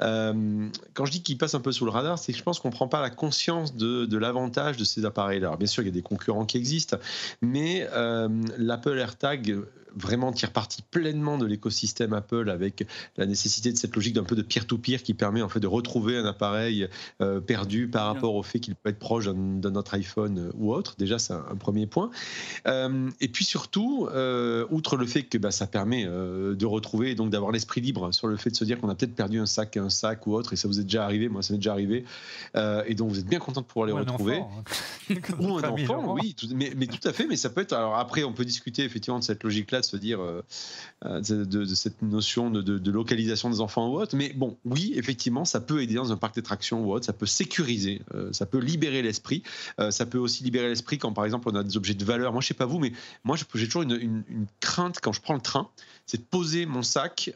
Euh, quand je dis qu'ils passent un peu sous le radar, c'est que je pense qu'on ne prend pas la conscience de, l'avantage de ces appareils-là. Bien sûr, il y a des concurrents qui existent, mais euh, l'Apple AirTag vraiment tire parti pleinement de l'écosystème Apple avec la nécessité de cette logique d'un peu de peer-to-peer qui permet en fait de retrouver un appareil euh, perdu par rapport au fait qu'il peut être proche d'un autre iPhone euh, ou autre. Déjà, c'est un, un premier point. Euh, et puis surtout, euh, outre le fait que bah, ça permet de retrouver et donc d'avoir l'esprit libre sur le fait de se dire qu'on a peut-être perdu un sac, un sac ou autre, et ça vous est déjà arrivé, moi ça m'est déjà arrivé, et donc vous êtes bien content de pouvoir les Ou un retrouver. enfant, hein. Ou un enfant, Laurent. oui, tout- mais, mais tout à fait. Mais ça peut être. Alors après, on peut discuter effectivement de cette logique-là, de se dire euh, euh, de, cette notion de, localisation des enfants ou autre. Mais bon, oui, effectivement, ça peut aider dans un parc d'attractions ou autre. Ça peut sécuriser, euh, ça peut libérer l'esprit. Ça peut aussi libérer l'esprit quand, par exemple, on a des objets de valeur. Moi, je sais pas vous, mais moi, j'ai toujours une, crainte quand je prends le train, c'est de poser mon sac,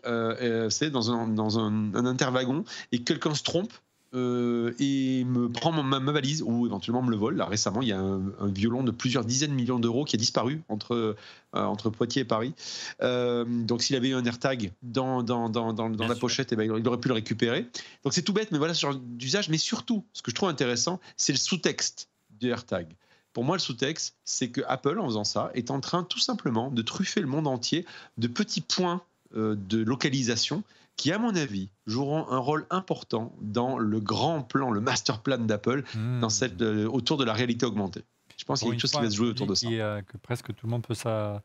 c'est dans un dans un, un interwagon et que quelqu'un se trompe euh, et me prend mon- ma, ma valise ou éventuellement me le vole. Là récemment, il y a un, un violon de plusieurs dizaines de millions d'euros qui a disparu entre, euh, entre Poitiers et Paris. Euh, donc s'il avait eu un AirTag dans, dans, dans, dans, la sûr. pochette, eh ben, il aurait pu le récupérer. Donc c'est tout bête, mais voilà ce genre d'usage. Mais surtout, ce que je trouve intéressant, c'est le sous-texte du AirTag. Pour moi, le sous-texte, c'est que Apple, en faisant ça, est en train tout simplement de truffer le monde entier de petits points de localisation qui, à mon avis, joueront un rôle important dans le grand plan, le master plan d'Apple, Mmh. dans cette, euh, autour de la réalité augmentée. Je pense qu'il y a quelque chose qui va se jouer autour de ça. qui, euh, que presque tout le monde peut, ça,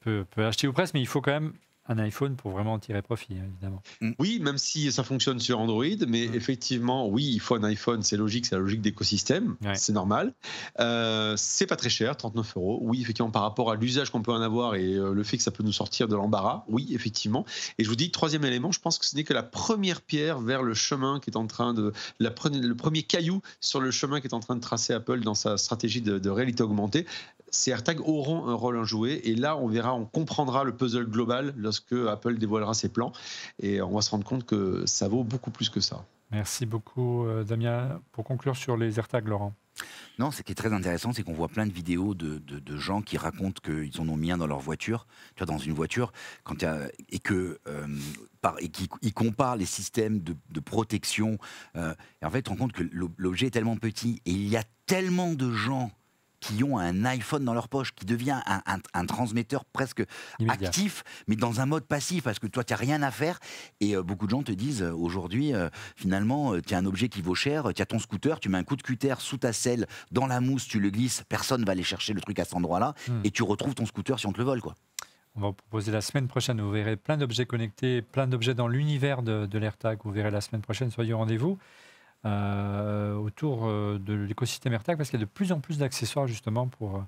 peut, peut acheter ou presque, mais il faut quand même un iPhone pour vraiment en tirer profit, hein, évidemment. Oui, même si ça fonctionne sur Android, mais Mm. effectivement, oui, il faut un iPhone, c'est logique, c'est la logique d'écosystème, Ouais. c'est normal. Euh, c'est pas très cher, 39 euros. Oui, effectivement, par rapport à l'usage qu'on peut en avoir et euh, le fait que ça peut nous sortir de l'embarras, oui, effectivement. Et je vous dis, troisième élément, je pense que ce n'est que la première pierre vers le chemin qui est en train de. La, pre- le premier caillou sur le chemin qui est en train de tracer Apple dans sa stratégie de, de réalité augmentée. Ces AirTags auront un rôle à jouer et là, on verra, on comprendra le puzzle global lorsque Apple dévoilera ses plans et on va se rendre compte que ça vaut beaucoup plus que ça. Merci beaucoup, euh, Damien. Pour conclure sur les AirTags, Laurent. Non, ce qui est très intéressant, c'est qu'on voit plein de vidéos de, de- de gens qui racontent qu'ils en ont mis un dans leur voiture, tu vois, dans une voiture, quand il y a- et que euh, par- et qui ils comparent les systèmes de, de protection. euh, et en fait, tu te rends compte que l'ob- l'objet est tellement petit et il y a tellement de gens qui ont un iPhone dans leur poche, qui devient un, un- un transmetteur presque Immédiat. actif, mais dans un mode passif, parce que toi, tu n'as rien à faire. Et euh, beaucoup de gens te disent, euh, aujourd'hui, euh, finalement, tu as un objet qui vaut cher, tu as ton scooter, tu mets un coup de cutter sous ta selle, dans la mousse, tu le glisses, personne va aller chercher le truc à cet endroit-là, Hmm. et tu retrouves ton scooter si on te le vole. quoi. On va vous proposer la semaine prochaine. Vous verrez plein d'objets connectés, plein d'objets dans l'univers de, de l'AirTag. Vous verrez la semaine prochaine. Soyez au rendez-vous euh, autour euh, de l'écosystème AirTag parce qu'il y a de plus en plus d'accessoires justement pour, euh,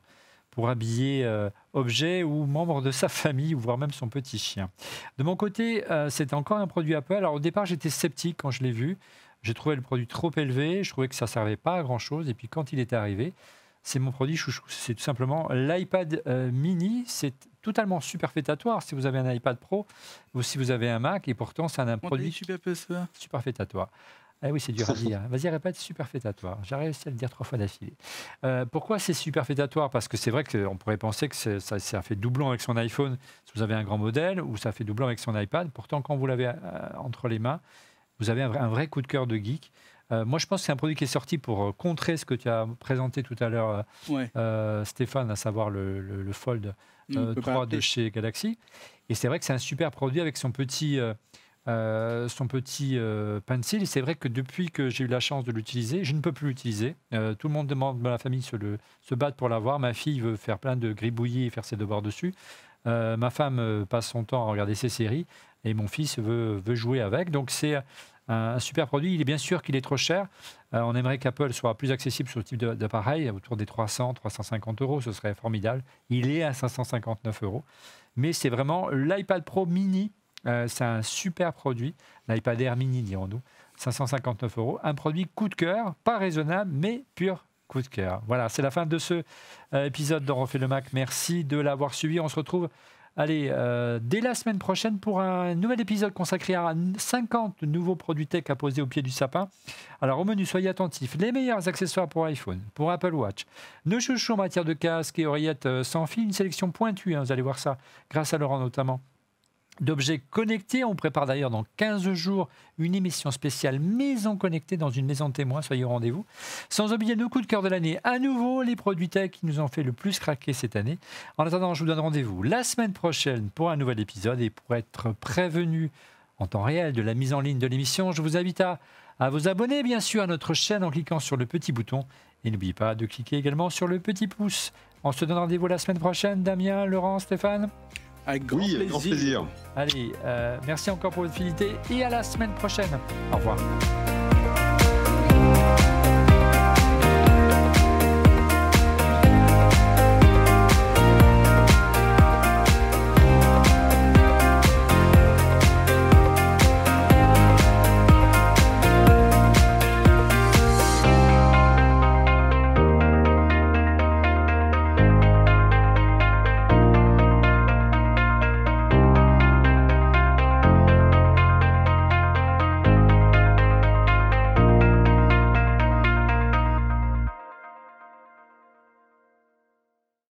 pour habiller euh, objets ou membres de sa famille ou voire même son petit chien. De mon côté, euh, c'était encore un produit Apple. Alors au départ, j'étais sceptique quand je l'ai vu. J'ai trouvé le produit trop élevé. Je trouvais que ça servait pas à grand chose. Et puis quand il était arrivé, c'est mon produit chouchou. C'est tout simplement l'iPad euh, mini. C'est totalement superfétatoire si vous avez un iPad Pro ou si vous avez un Mac. Et pourtant, c'est un produit peu ça? superfétatoire. Ah oui, c'est dur à dire. Vas-y, répète, superfétatoire. J'ai réussi à le dire trois fois d'affilée. Euh, pourquoi c'est superfétatoire? Parce que c'est vrai qu'on pourrait penser que ça, ça fait doublon avec son iPhone si vous avez un grand modèle, ou ça fait doublon avec son iPad. Pourtant, quand vous l'avez euh, entre les mains, vous avez un vrai, un vrai coup de cœur de geek. Euh, moi, je pense que c'est un produit qui est sorti pour contrer ce que tu as présenté tout à l'heure, Ouais. euh, Stéphane, à savoir le, le- le Fold On euh, peut pas 3 de appeler. chez Galaxy. Et c'est vrai que c'est un super produit avec son petit, euh, son petit euh, pencil. C'est vrai que depuis que j'ai eu la chance de l'utiliser, je ne peux plus l'utiliser. Euh, tout le monde demande dans la famille se, se battre pour l'avoir. Ma fille veut faire plein de gribouillis et faire ses devoirs dessus. Euh, ma femme passe son temps à regarder ses séries et mon fils veut, jouer avec. Donc c'est un, super produit. Il est bien sûr qu'il est trop cher. On aimerait qu'Apple soit plus accessible sur ce type d'appareil, autour des 300, 350 euros, ce serait formidable. Il est à 559 euros. Mais c'est vraiment l'iPad Pro mini. Euh, c'est un super produit. L'iPad Air mini, dirons-nous. 559 euros. Un produit coup de cœur, pas raisonnable, mais pur coup de cœur. Voilà, c'est la fin de ce euh, épisode de Refait le Mac. Merci de l'avoir suivi. On se retrouve Allez, euh, dès la semaine prochaine pour un nouvel épisode consacré à 50 nouveaux produits tech à poser au pied du sapin. Alors au menu, soyez attentifs. Les meilleurs accessoires pour iPhone, pour Apple Watch. Nos chouchous en matière de casque et oreillettes sans fil. Une sélection pointue, hein, vous allez voir ça, grâce à Laurent notamment d'objets connectés. On prépare d'ailleurs dans 15 jours une émission spéciale maison connectée dans une maison de témoins. Soyez au rendez-vous. Sans oublier nos coups de cœur de l'année. À nouveau, les produits tech qui nous ont fait le plus craquer cette année. En attendant, je vous donne rendez-vous la semaine prochaine pour un nouvel épisode. Et pour être prévenu en temps réel de la mise en ligne de l'émission, je vous invite à, à vous abonner bien sûr à notre chaîne en cliquant sur le petit bouton. Et n'oubliez pas de cliquer également sur le petit pouce. On se donne rendez-vous la semaine prochaine. Damien, Laurent, Stéphane avec grand, oui, plaisir. avec grand plaisir. Allez, euh, merci encore pour votre fidélité et à la semaine prochaine. Au revoir.